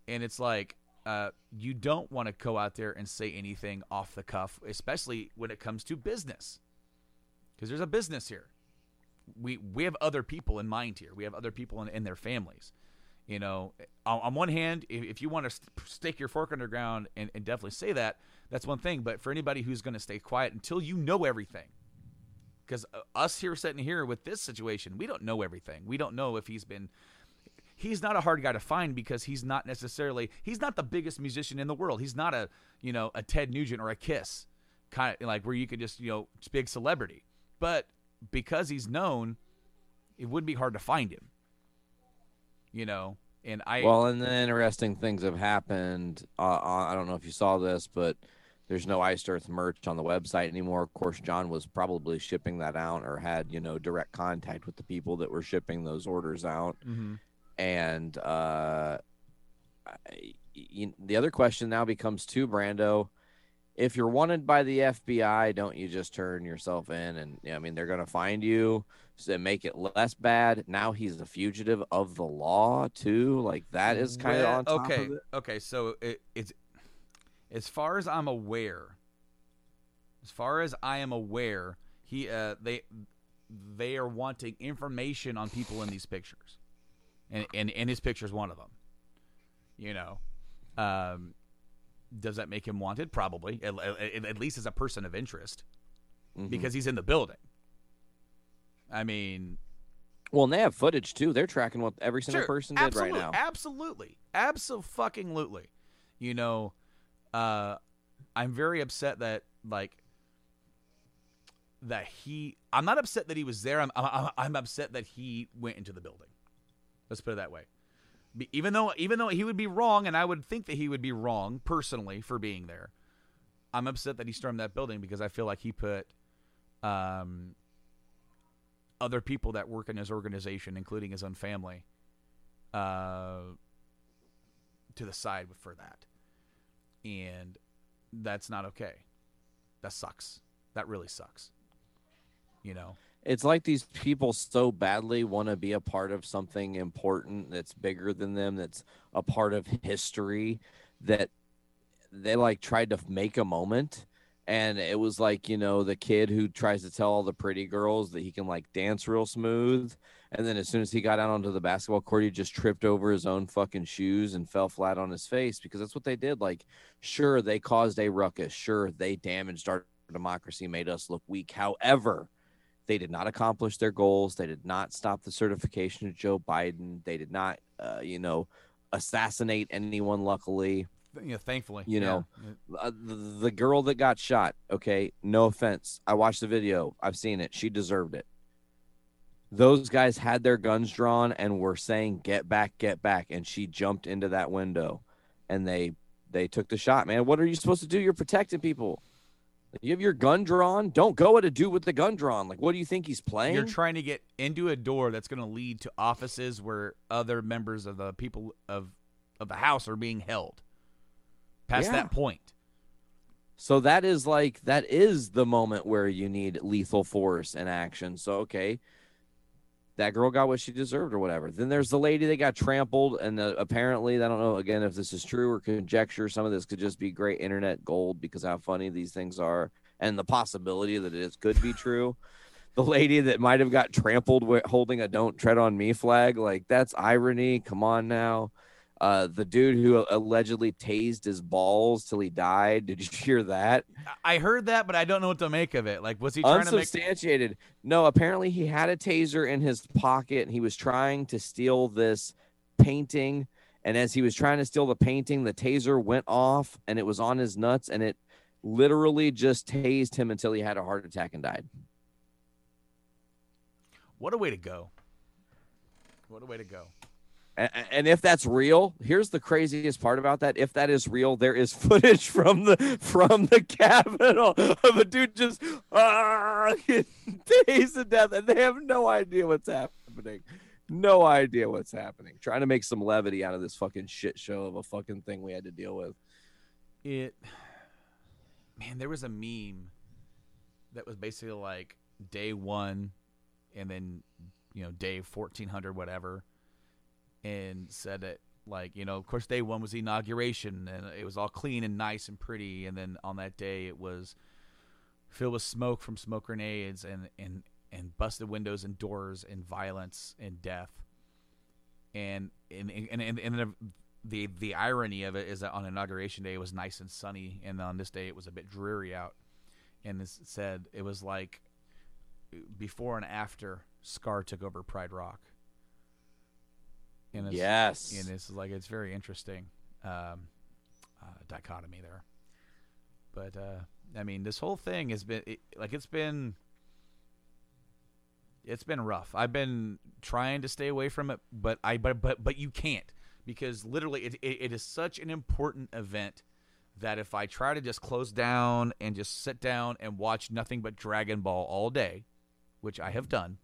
and it's like. Uh, you don't want to go out there and say anything off the cuff, especially when it comes to business, because there's a business here we we have other people in mind here. We have other people in, in their families. You know, on, on one hand, if, if you want to st- stick your fork underground and, and definitely say that, that's one thing. But for anybody who's going to stay quiet until you know everything, because uh, us here sitting here with this situation, we don't know everything. We don't know if he's been. He's not a hard guy to find because he's not necessarily he's not the biggest musician in the world. He's not a you know a Ted Nugent or a Kiss kind of like where you could just you know big celebrity. But because he's known, it wouldn't be hard to find him. You know, and I well, and then interesting things have happened. Uh, I don't know if you saw this, but there's no Iced Earth merch on the website anymore. Of course, Jon was probably shipping that out or had you know direct contact with the people that were shipping those orders out. Mm-hmm. And uh, you, the other question now becomes to Brando if you're wanted by the FBI, don't you just turn yourself in? And I mean, they're going to find you to make it less bad. Now he's a fugitive of the law too. Like that is kind well, of on top okay. Of. Okay, so it, it's as far as I'm aware. As far as I am aware, he uh, they they are wanting information on people in these pictures, and and and his picture is one of them. You know, um, does that make him wanted? Probably, at, at, at least as a person of interest, mm-hmm. because he's in the building. I mean, well, and they have footage too. They're tracking what every single sure, person did right now. Absolutely, absolutely. You know, uh, I'm very upset that like that he. I'm not upset that he was there. I'm, I'm I'm upset that he went into the building. Let's put it that way even though even though he would be wrong, and I would think that he would be wrong personally for being there. I'm upset that he stormed that building because I feel like he put um, other people that work in his organization, including his own family, uh, to the side for that, and that's not okay. That sucks. That really sucks. You know it's like these people so badly want to be a part of something important that's bigger than them that's a part of history that they like tried to make a moment and it was like you know the kid who tries to tell all the pretty girls that he can like dance real smooth and then as soon as he got out onto the basketball court he just tripped over his own fucking shoes and fell flat on his face because that's what they did like sure they caused a ruckus sure they damaged our democracy made us look weak however they did not accomplish their goals. They did not stop the certification of Joe Biden. They did not, uh, you know, assassinate anyone. Luckily, yeah, thankfully, you know, uh, the, the girl that got shot. Okay, no offense. I watched the video. I've seen it. She deserved it. Those guys had their guns drawn and were saying, "Get back, get back," and she jumped into that window, and they they took the shot. Man, what are you supposed to do? You're protecting people. You have your gun drawn. Don't go at a dude with the gun drawn. Like, what do you think he's playing? You're trying to get into a door that's going to lead to offices where other members of the people of of the house are being held. Past Yeah. that point, So that is like that is the moment where you need lethal force and action. So okay, that girl got what she deserved or whatever. Then there's the lady that got trampled, and uh, apparently I don't know again if this is true or conjecture. Some of this could just be great internet gold because how funny these things are, and the possibility that it could be true. The lady that might have got trampled with holding a "Don't Tread on Me" flag, like that's irony. Come on now. Uh, the dude who allegedly tased his balls till he died. Did you <laughs> hear that? I heard that, but I don't know what to make of it. Like, was he trying to make? unsubstantiated. No, apparently he had a taser in his pocket and he was trying to steal this painting. And as he was trying to steal the painting, the taser went off and it was on his nuts and it literally just tased him until he had a heart attack and died. What a way to go! What a way to go! And if that's real, here's the craziest part about that. If that is real, there is <laughs> footage from the from the Capitol of a dude just ah, <laughs> tased to death, and they have no idea what's happening. No idea what's happening. Trying to make some levity out of this fucking shit show of a fucking thing we had to deal with. It, man, there was a meme that was basically like day one, and then you know day fourteen hundred whatever, and said that like you know of course day one was inauguration and it was all clean and nice and pretty, and then on that day it was filled with smoke from smoke grenades and and and busted windows and doors and violence and death. And and and and, and the, the the irony of it is that on inauguration day it was nice and sunny, and on this day it was a bit dreary out. And it said it was like before and after Scar took over Pride Rock. And it's, Yes. and it's like it's very interesting um, uh, dichotomy there. But uh, I mean, this whole thing has been it, like it's been it's been rough. I've been trying to stay away from it, but I but but but you can't because literally it, it, it is such an important event that if I try to just close down and just sit down and watch nothing but Dragon Ball all day, which I have done,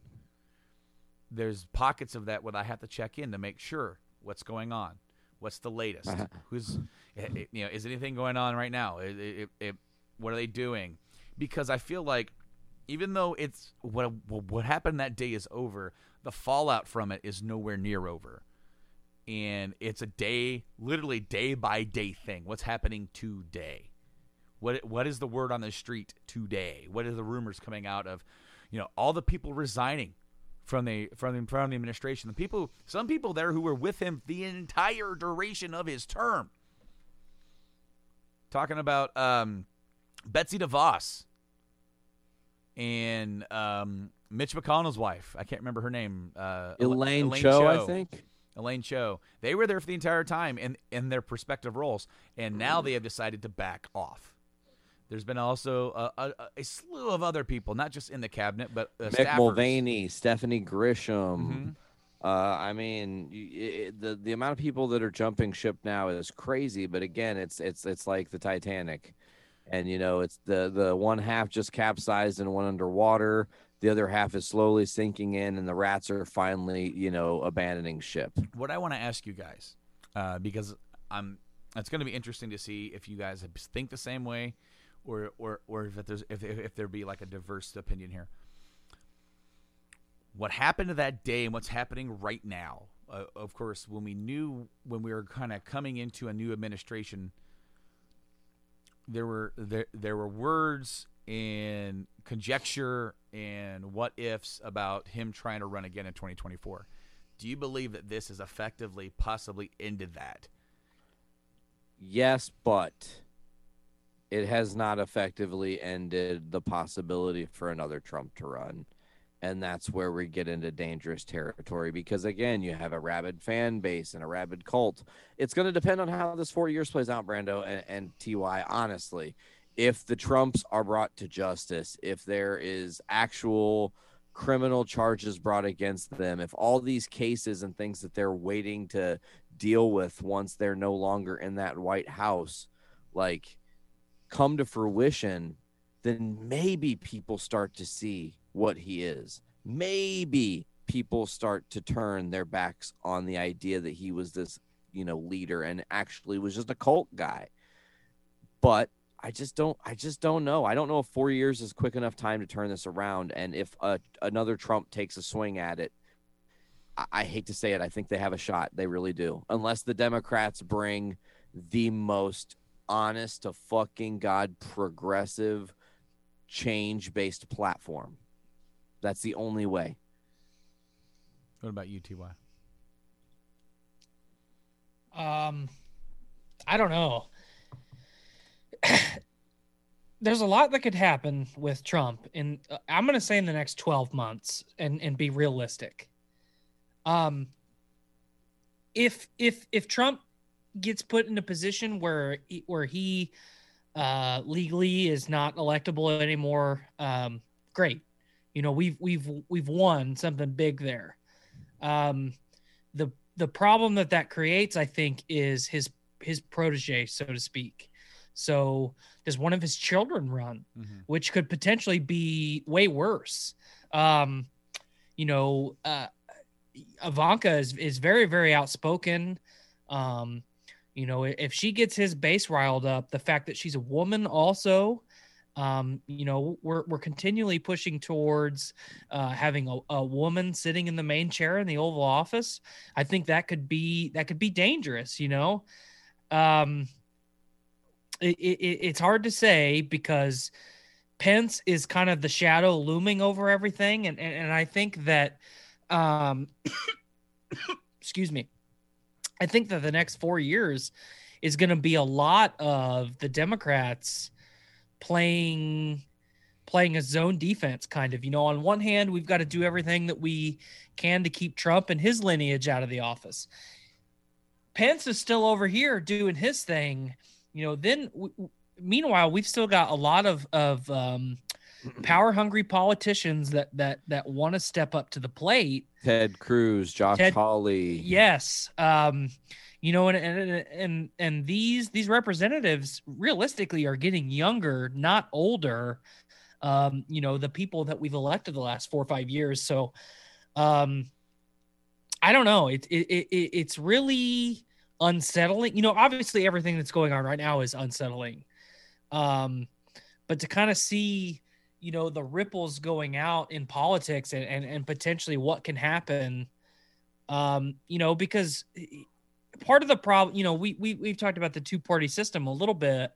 there's pockets of that where I have to check in to make sure what's going on, what's the latest, Uh-huh. who's, eh, eh, you know, is anything going on right now? It, it, it, what are they doing? Because I feel like even though it's what what happened that day is over, the fallout from it is nowhere near over. And it's a day, literally day by day thing. What's happening today? What what is the word on the street today? What are the rumors coming out of, you know, all the people resigning from the from the, from the administration? The people, some people there who were with him the entire duration of his term. Talking about um, Betsy DeVos and um, Mitch McConnell's wife. I can't remember her name. Uh, Ela- Elaine, Chao, I think. Elaine Chao. They were there for the entire time in in their respective roles, and now they have decided to back off. There's been also a, a, a slew of other people, not just in the cabinet, but uh, Mick staffers. Mulvaney, Stephanie Grisham. Mhm. Uh, I mean, it, the the amount of people that are jumping ship now is crazy. But again, it's it's it's like the Titanic, and you know, it's the the one half just capsized and went underwater. The other half is slowly sinking in, and the rats are finally, you know, abandoning ship. What I want to ask you guys, uh, because I'm, it's going to be interesting to see if you guys think the same way, or or or if there's if if, there be like a diverse opinion here. What happened to that day and what's happening right now? Uh, of course, when we knew when we were kind of coming into a new administration, there were there there were words and conjecture and what ifs about him trying to run again in 2024. Do you believe that this has effectively possibly ended that? Yes, but it has not effectively ended the possibility for another Trump to run. And that's where we get into dangerous territory because, again, you have a rabid fan base and a rabid cult. It's going to depend on how this four years plays out, Brando and, and TY, honestly. If the Trumps are brought to justice, if there is actual criminal charges brought against them, if all these cases and things that they're waiting to deal with once they're no longer in that White House, like come to fruition, then maybe people start to see what he is. Maybe people start to turn their backs on the idea that he was this, you know, leader and actually was just a cult guy. But I just don't I just don't know. I don't know if 4 years is quick enough time to turn this around and if a, another Trump takes a swing at it I, I hate to say it, I think they have a shot. They really do. Unless the Democrats bring the most honest to fucking god progressive change based platform. That's the only way. What about you, Ty? Um, I don't know. <clears throat> There's a lot that could happen with Trump, and uh, I'm going to say in the next 12 months, and and be realistic. Um, if if if Trump gets put in a position where he, where he uh, legally is not electable anymore, um, great. You know we've we've we've won something big there. Um, the the problem that that creates, I think, is his his protege, so to speak. So does one of his children run, mm-hmm. which could potentially be way worse. Um, you know, uh, Ivanka is is very very outspoken. Um, you know, if she gets his base riled up, the fact that she's a woman also, um, you know, we're we're continually pushing towards uh, having a, a woman sitting in the main chair in the Oval Office. I think that could be that could be dangerous. You know, um, it, it, it's hard to say because Pence is kind of the shadow looming over everything, and and, and I think that um, <coughs> excuse me. I think that the next four years is going to be a lot of the Democrats playing playing a zone defense kind of. You know on one hand we've got to do everything that we can to keep trump and his lineage out of the office. Pence is still over here doing his thing. You know then w- meanwhile we've still got a lot of of um, power hungry politicians that that that want to step up to the plate. Ted Cruz, Josh Ted, Hawley. Yes. Um, you know, and, and and and these these representatives realistically are getting younger, not older. Um, you know, the people that we've elected the last four or five years. So um I don't know. It, it, it it's really unsettling. You know, obviously everything that's going on right now is unsettling. Um, but to kind of see you know the ripples going out in politics and and, and potentially what can happen um you know because part of the problem you know we, we we've talked about the two party system a little bit.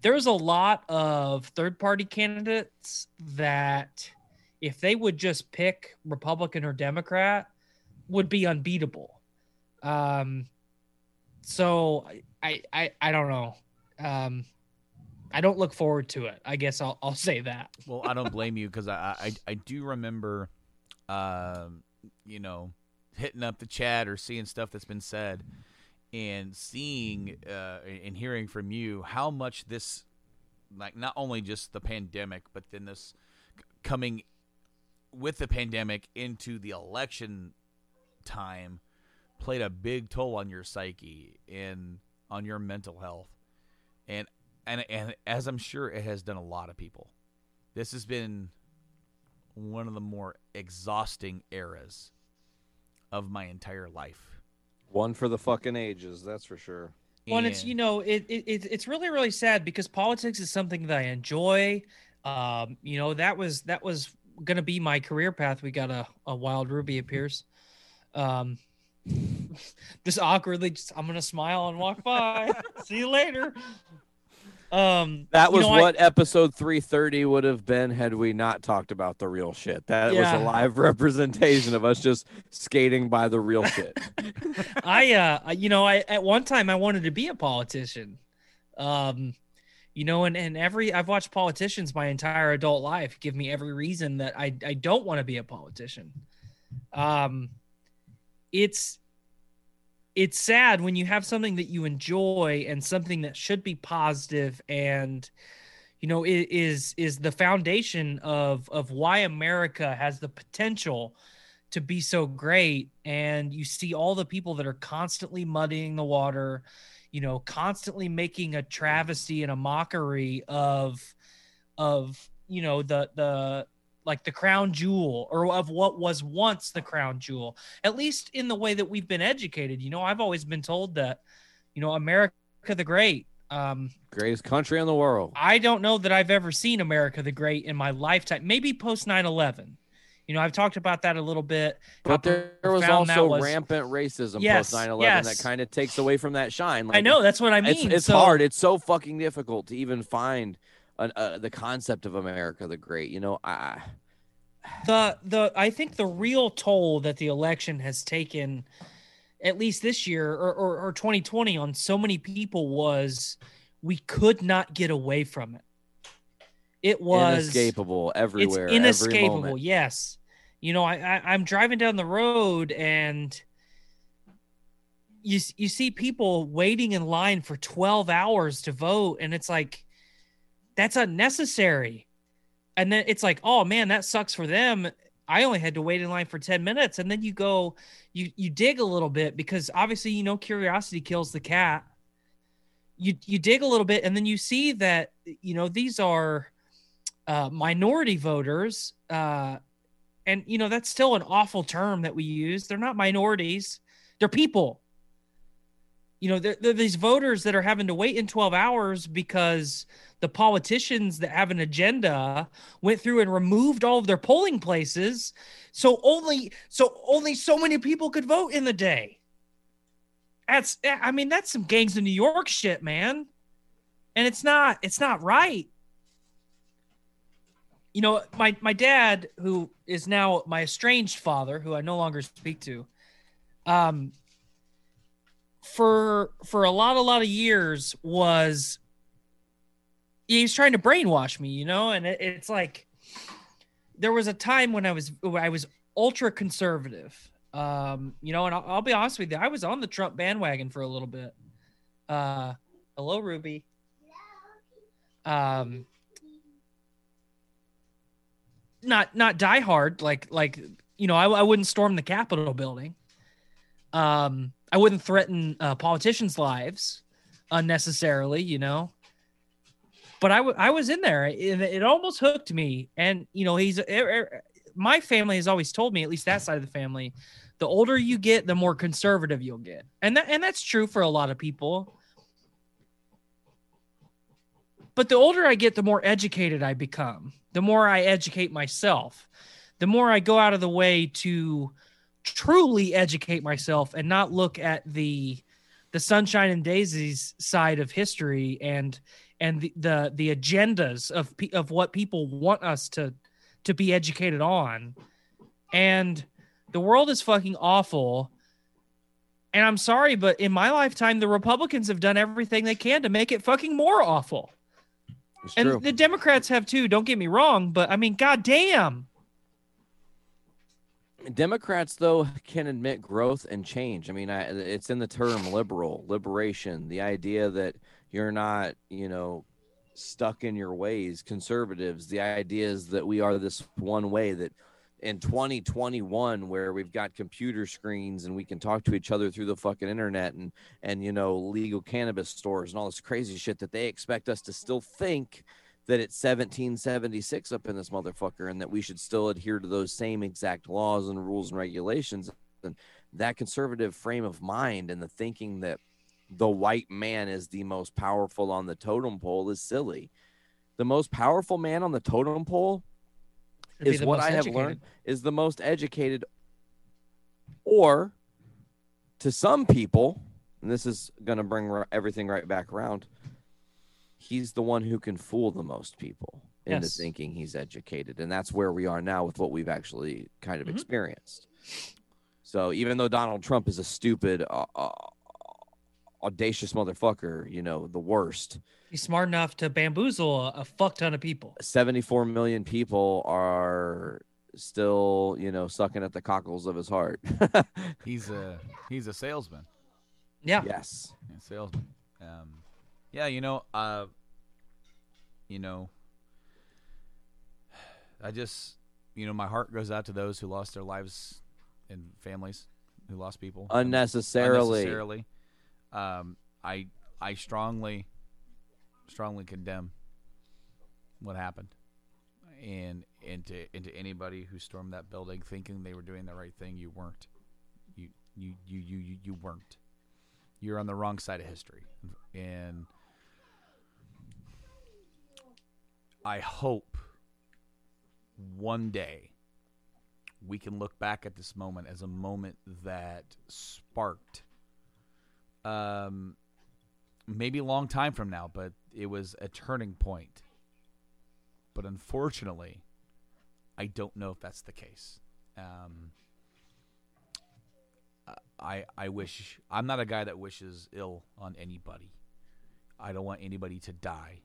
There's a lot of third party candidates that if they would just pick republican or democrat would be unbeatable. Um so i i i don't know. Um I don't look forward to it. I guess I'll I'll say that. well, I don't blame you because I, I I do remember, um, you know, hitting up the chat or seeing stuff that's been said, and seeing uh, and hearing from you how much this, like, not only just the pandemic, but then this coming with the pandemic into the election time played a big toll on your psyche and on your mental health. And and and as I'm sure it has done a lot of people, this has been one of the more exhausting eras of my entire life. One for the fucking ages, that's for sure. Well, it's you know it, it it's really really sad because politics is something that I enjoy. Um, you know that was that was gonna be my career path. We got a, a wild ruby appears. Um, <laughs> just awkwardly, just I'm gonna smile and walk by. <laughs> See you later. Um, that was you know, what I, episode 330 would have been had we not talked about the real shit. That yeah. was a live <laughs> representation of us just skating by the real shit. <laughs> <laughs> I, uh, you know, I at one time I wanted to be a politician. Um, you know, and and every I've watched politicians my entire adult life give me every reason that I I don't want to be a politician. Um, it's it's sad when you have something that you enjoy and something that should be positive and you know is is the foundation of of why America has the potential to be so great. And you see all the people that are constantly muddying the water you know constantly making a travesty and a mockery of of you know the the like the crown jewel or of what was once the crown jewel at least in the way that we've been educated you know i've always been told that you know america the great um Greatest country in the world. i don't know that i've ever seen america the great in my lifetime maybe post 9-11 you know i've talked about that a little bit But there, there was also was. rampant racism Yes, post 9/11 yes. that kind of takes away from that shine. Like, i know that's what i mean it's it's So- hard. It's so fucking difficult to even find an, uh, the concept of America the Great. You know, I the the I think the real toll that the election has taken, at least this year or, or, or 2020, on so many people was we could not get away from it. It was inescapable everywhere. It's inescapable. Yes. You know, I, I I'm driving down the road and you you see people waiting in line for 12 hours to vote and it's like that's unnecessary. And then it's like, "Oh man, that sucks for them. I only had to wait in line for 10 minutes." And then you go you you dig a little bit because obviously you know curiosity kills the cat. You you dig a little bit and then you see that you know these are uh, minority voters, uh, and you know that's still an awful term that we use. They're not minorities; they're people. You know, they're, they're these voters that are having to wait in 12 hours because the politicians that have an agenda went through and removed all of their polling places, so only so only so many people could vote in the day. That's I mean that's some gangs of New York shit, man. And it's not it's not right you know my my dad who is now my estranged father who i no longer speak to um for for a lot a lot of years was he's trying to brainwash me you know? And it, it's like there was a time when i was when i was ultra conservative um you know? And I'll, I'll be honest with you i was on the trump bandwagon for a little bit. Uh hello ruby. Um not not die hard like like you know I, I wouldn't storm the capitol building. Um i wouldn't threaten uh, politicians lives unnecessarily you know? But I, w- I was in there. It, it almost hooked me. And you know he's er, er, my family has always told me at least that side of the family the older you get the more conservative you'll get. And that and that's true for a lot of people. But the older I get, the more educated I become. The more I educate myself, the more I go out of the way to truly educate myself and not look at the the sunshine and daisies side of history and and the the, the agendas of of what people want us to to be educated on. And the world is fucking awful. And I'm sorry, but in my lifetime, the Republicans have done everything they can to make it fucking more awful. It's And true. the Democrats have too. Don't get me wrong, but I mean, goddamn. Democrats, though, can admit growth and change. I mean, I, it's in the term liberal, liberation, the idea that you're not, you know, stuck in your ways. Conservatives, the idea is that we are this one way that in 2021 where we've got computer screens and we can talk to each other through the fucking internet and and you know legal cannabis stores and all this crazy shit that they expect us to still think that it's 1776 up in this motherfucker and that we should still adhere to those same exact laws and rules and regulations and that conservative frame of mind and the thinking that the white man is the most powerful on the totem pole is silly the most powerful man on the totem pole Should is what I have educated. learned is the most educated, or to some people, and this is going to bring everything right back around. He's the one who can fool the most people into Yes. thinking he's educated, and that's where we are now with what we've actually kind of Mhm. experienced. So even though Donald Trump is a stupid, uh, uh, audacious motherfucker, you know, the worst. He's smart enough to bamboozle a, a fuck ton of people. 74 million people are still, you know, sucking at the cockles of his heart. <laughs> He's a he's a salesman. Yeah. yes. Yeah, salesman. Um, yeah, you know, uh, you know, I just, you know, my heart goes out to those who lost their lives and families who lost people Unnecessarily. unnecessarily. Um, I I strongly strongly condemn what happened. And and to and to anybody who stormed that building thinking they were doing the right thing, you weren't. You you you you you, you weren't. You're on the wrong side of history. And I hope one day we can look back at this moment as a moment that sparked um maybe a long time from now but it was a turning point. But unfortunately i don't know if that's the case. Um i i wish i'm not a guy that wishes ill on anybody. I don't want anybody to die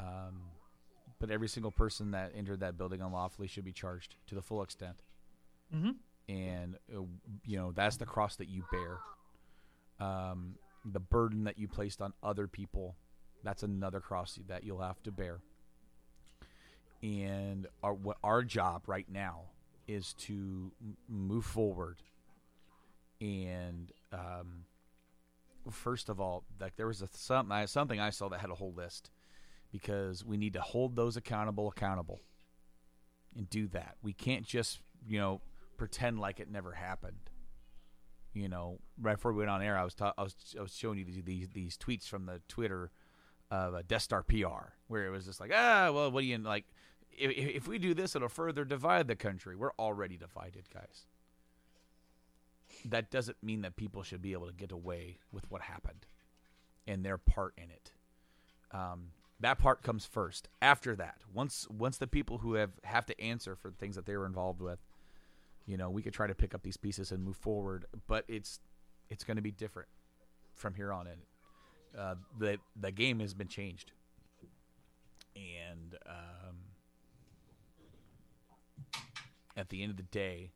um but every single person that entered that building unlawfully should be charged to the full extent. Mm-hmm. And uh, you know that's the cross that you bear. Um, the burden that you placed on other people, that's another cross that you'll have to bear. And our what our job right now is to m- move forward. And um, first of all, like there was a something something I saw that had a whole list because we need to hold those accountable accountable and do that. We can't just, you know, pretend like it never happened. You know, right before we went on air, I was ta- I was I was showing you these these, these tweets from the Twitter of uh, Death Star PR, where it was just like, ah, well, what do you like? If, if we do this, it'll further divide the country. We're already divided, guys. That doesn't mean that people should be able to get away with what happened and their part in it. Um, that part comes first. After that, once once the people who have have to answer for the things that they were involved with, you know, we could try to pick up these pieces and move forward. But it's it's going to be different from here on in. Uh, the the game has been changed, and um, at the end of the day,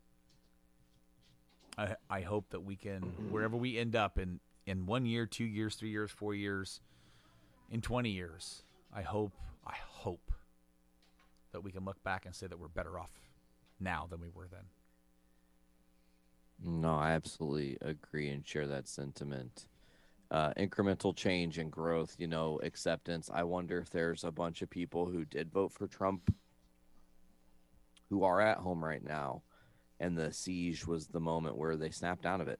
I I hope that we can wherever we end up in in one year, two years, three years, four years, in twenty years I hope, I hope that we can look back and say that we're better off now than we were then. No, I absolutely agree and share that sentiment. Uh, incremental change and growth, you know, acceptance. I wonder if there's a bunch of people who did vote for Trump who are at home right now, and the siege was the moment where they snapped out of it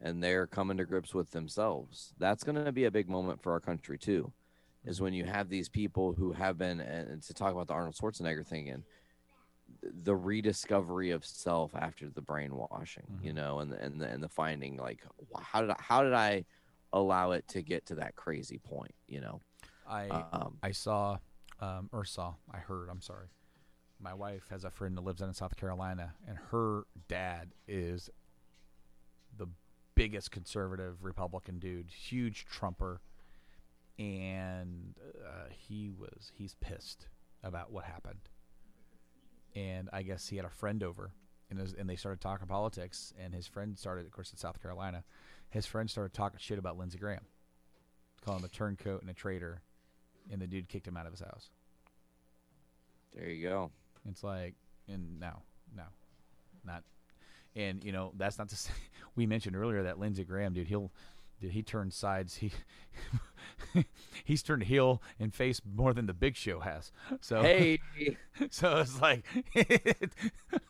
and they're coming to grips with themselves. That's going to be a big moment for our country, too is when you have these people who have been and to talk about the Arnold Schwarzenegger thing and the rediscovery of self after the brainwashing, mm-hmm. you know, and the, and the, and the finding like how did I, how did I allow it to get to that crazy point, you know? I um, I saw um, or saw I heard I'm sorry. My wife has a friend that lives in South Carolina, and her dad is the biggest conservative Republican dude, huge Trumper and uh, he was he's pissed about what happened. And I guess he had a friend over, and was, and they started talking politics. And his friend started, of course, in South Carolina. His friend started talking shit about Lindsey Graham, calling him a turncoat and a traitor, and the dude kicked him out of his house. There you go. It's like, and no, no, not, and you know that's not to <laughs> say. We mentioned earlier that Lindsey Graham, dude, he'll, dude, he turned sides. He <laughs> <laughs> he's turned heel and face more than the Big Show has. So hey, <laughs> so it's like <laughs>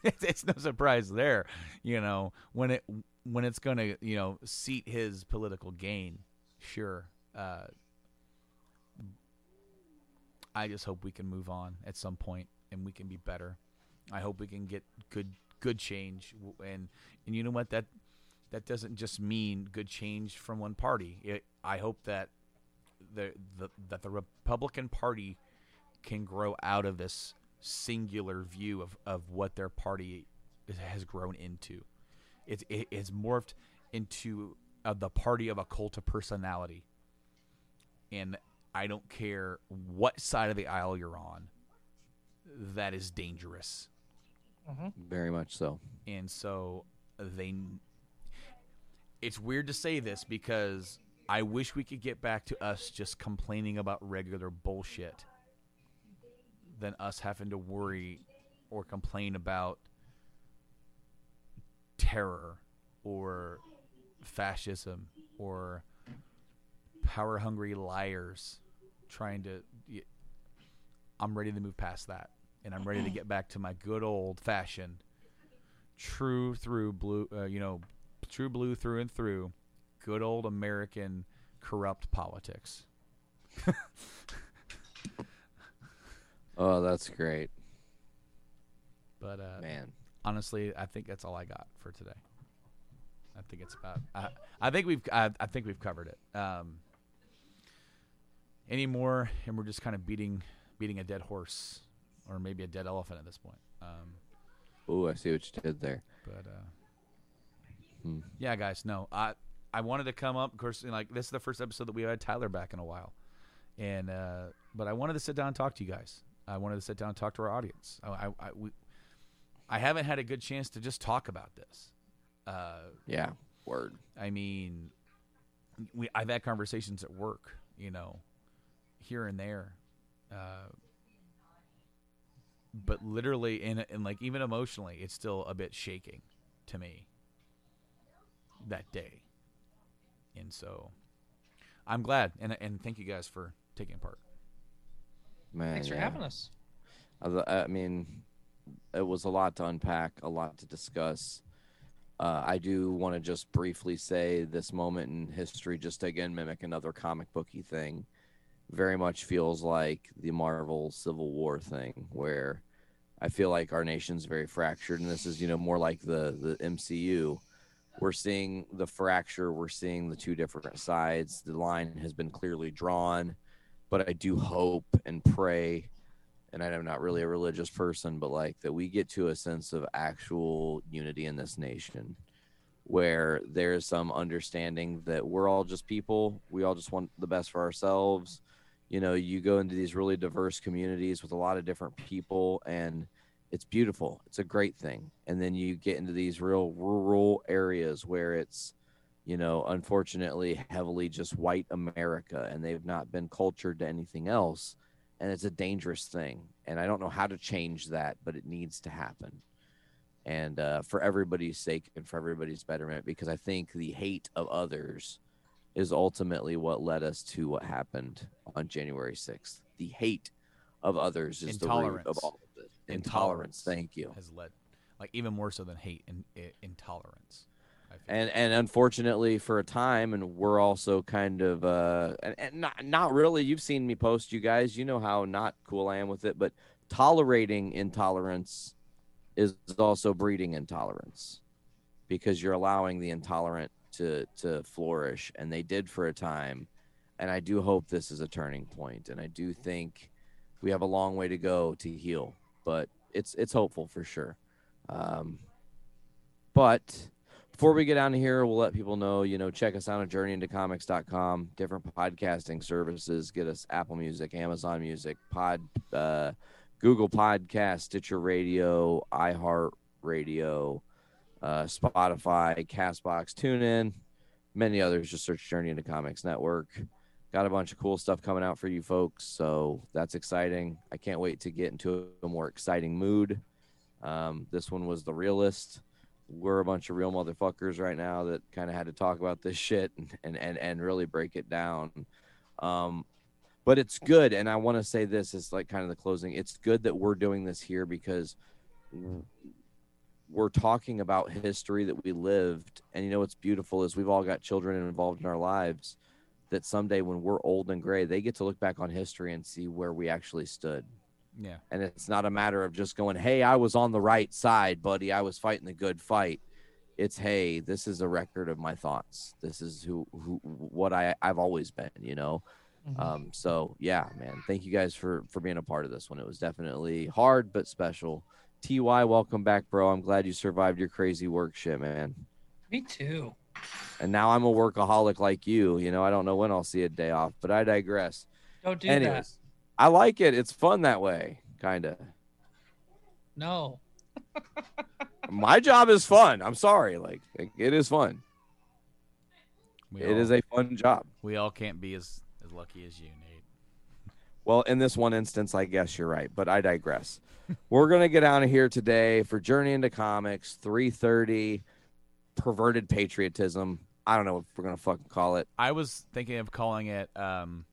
it's no surprise there, you know, when it when it's going to you know seat his political gain. Sure. Uh, I just hope we can move on at some point and we can be better. I hope we can get good good change and and you know what that that doesn't just mean good change from one party. It, I hope that the, the that the Republican Party can grow out of this singular view of, of what their party has grown into. It, it, it's morphed into uh, the party of a cult of personality. And I don't care what side of the aisle you're on, that is dangerous. Mm-hmm. Very much so. And so they. It's weird to say this because I wish we could get back to us just complaining about regular bullshit than us having to worry or complain about terror or fascism or power hungry liars trying to I'm ready to move past that, and I'm ready to get back to my good old fashioned, true through blue, uh, you know, true blue through and through, good old American corrupt politics. <laughs> Oh, that's great, But uh, man. honestly, I think that's all I got for today. I think it's about. I, I think we've. I, I think we've covered it. Um, any more, and we're just kind of beating beating a dead horse, or maybe a dead elephant at this point. Um, Ooh, I see what you did there. but uh, Hmm. yeah, guys, no, I I wanted to come up. Of course, you know, like this is the first episode that we had Tyler back in a while, and uh, but I wanted to sit down and talk to you guys. I wanted to sit down and talk to our audience. I I, I, we, I haven't had a good chance to just talk about this. Uh, Yeah, word. I mean, we I've had conversations at work, you know, here and there, uh, but literally, and and like even emotionally, it's still a bit shaking to me that day, and so I'm glad, and and thank you guys for taking part. Man, Thanks for yeah. having us. I I mean, it was a lot to unpack, a lot to discuss. Uh, I do want to just briefly say this moment in history, just to again mimic another comic booky thing, very much feels like the Marvel Civil War thing, where I feel like our nation's very fractured, and this is you know more like the the MCU. We're seeing the fracture. We're seeing the two different sides. The line has been clearly drawn, but I do hope and pray and I'm not really a religious person, but like that we get to a sense of actual unity in this nation where there's some understanding that we're all just people. We all just want the best for ourselves. You know, you go into these really diverse communities with a lot of different people, and it's beautiful. It's a great thing. And then you get into these real rural areas where it's, you know, unfortunately heavily just white America, and they've not been cultured to anything else. And it's a dangerous thing. And i don't know how to change that but it needs to happen. And uh, for everybody's sake and for everybody's betterment because i think the hate of others is ultimately what led us to what happened on january 6th the hate of others is the root of all this intolerance thank you. Has led, like even more so than hate and i- intolerance. And and unfortunately for a time and we're also kind of uh and, and not not really you've seen me post you guys you know how not cool i am with it but tolerating intolerance is also breeding intolerance because you're allowing the intolerant to to flourish and they did for a time and i do hope this is a turning point and i do think we have a long way to go to heal but it's it's hopeful for sure um but before we get down here, we'll let people know, you know, check us out on journeyintocomics.com, different podcasting services, get us Apple Music, Amazon Music, Pod, uh, Google Podcast, Stitcher Radio, iHeart Radio, uh, Spotify, Castbox, TuneIn, many others. Just search Journey into Comics Network. Got a bunch of cool stuff coming out for you folks, so that's exciting. I can't wait to get into a more exciting mood. Um, this one was the realist we're a bunch of real motherfuckers right now that kind of had to talk about this <laughs> shit and, and, and, really break it down. Um, but it's good. And I want to say this is like kind of the closing. It's good that we're doing this here because we're talking about history that we lived. And you know, what's beautiful is we've all got children involved in our lives that someday when we're old and gray, they get to look back on history and see where we actually stood. Yeah, and it's not a matter of just going hey i was on the right side buddy. I was fighting the good fight. It's hey this is a record of my thoughts. This is who who what i i've always been you know? Mhm. um so yeah man thank you guys for for being a part of this one. It was definitely hard but special. Ty welcome back bro. I'm glad you survived your crazy work shit man. Me too. And now i'm a workaholic like you you know i don't know when i'll see a day off but i digress Don't do anyways i like it it's fun that way kind of. No. <laughs> my job is fun. I'm sorry. Like, like, it is fun. we It all, is a fun job. we all can't be as as lucky as you, Nate. Well, in this one instance, I guess you're right, but I digress. <laughs> We're gonna get out of here today for Journey into Comics 330 perverted patriotism. I don't know what we're gonna fucking call it. I was thinking of calling it um,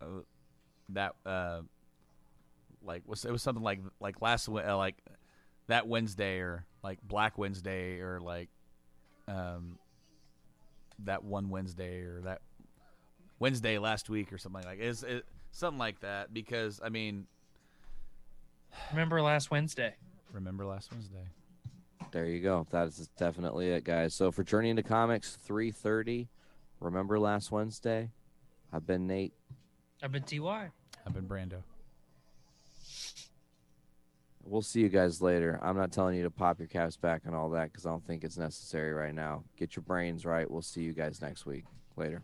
uh, that uh, like was it was something like like last uh, like that Wednesday or like Black Wednesday or like um that one Wednesday or that Wednesday last week or something like is it something like that because I mean Remember last Wednesday? remember last Wednesday. There you go. That is definitely it, guys. So for Journey into Comics 330, remember last Wednesday? I've been Nate. I've been Ty. I've been Brando. We'll see you guys later. I'm not telling you to pop your caps back and all that because I don't think it's necessary right now. Get your brains right. We'll see you guys next week. Later.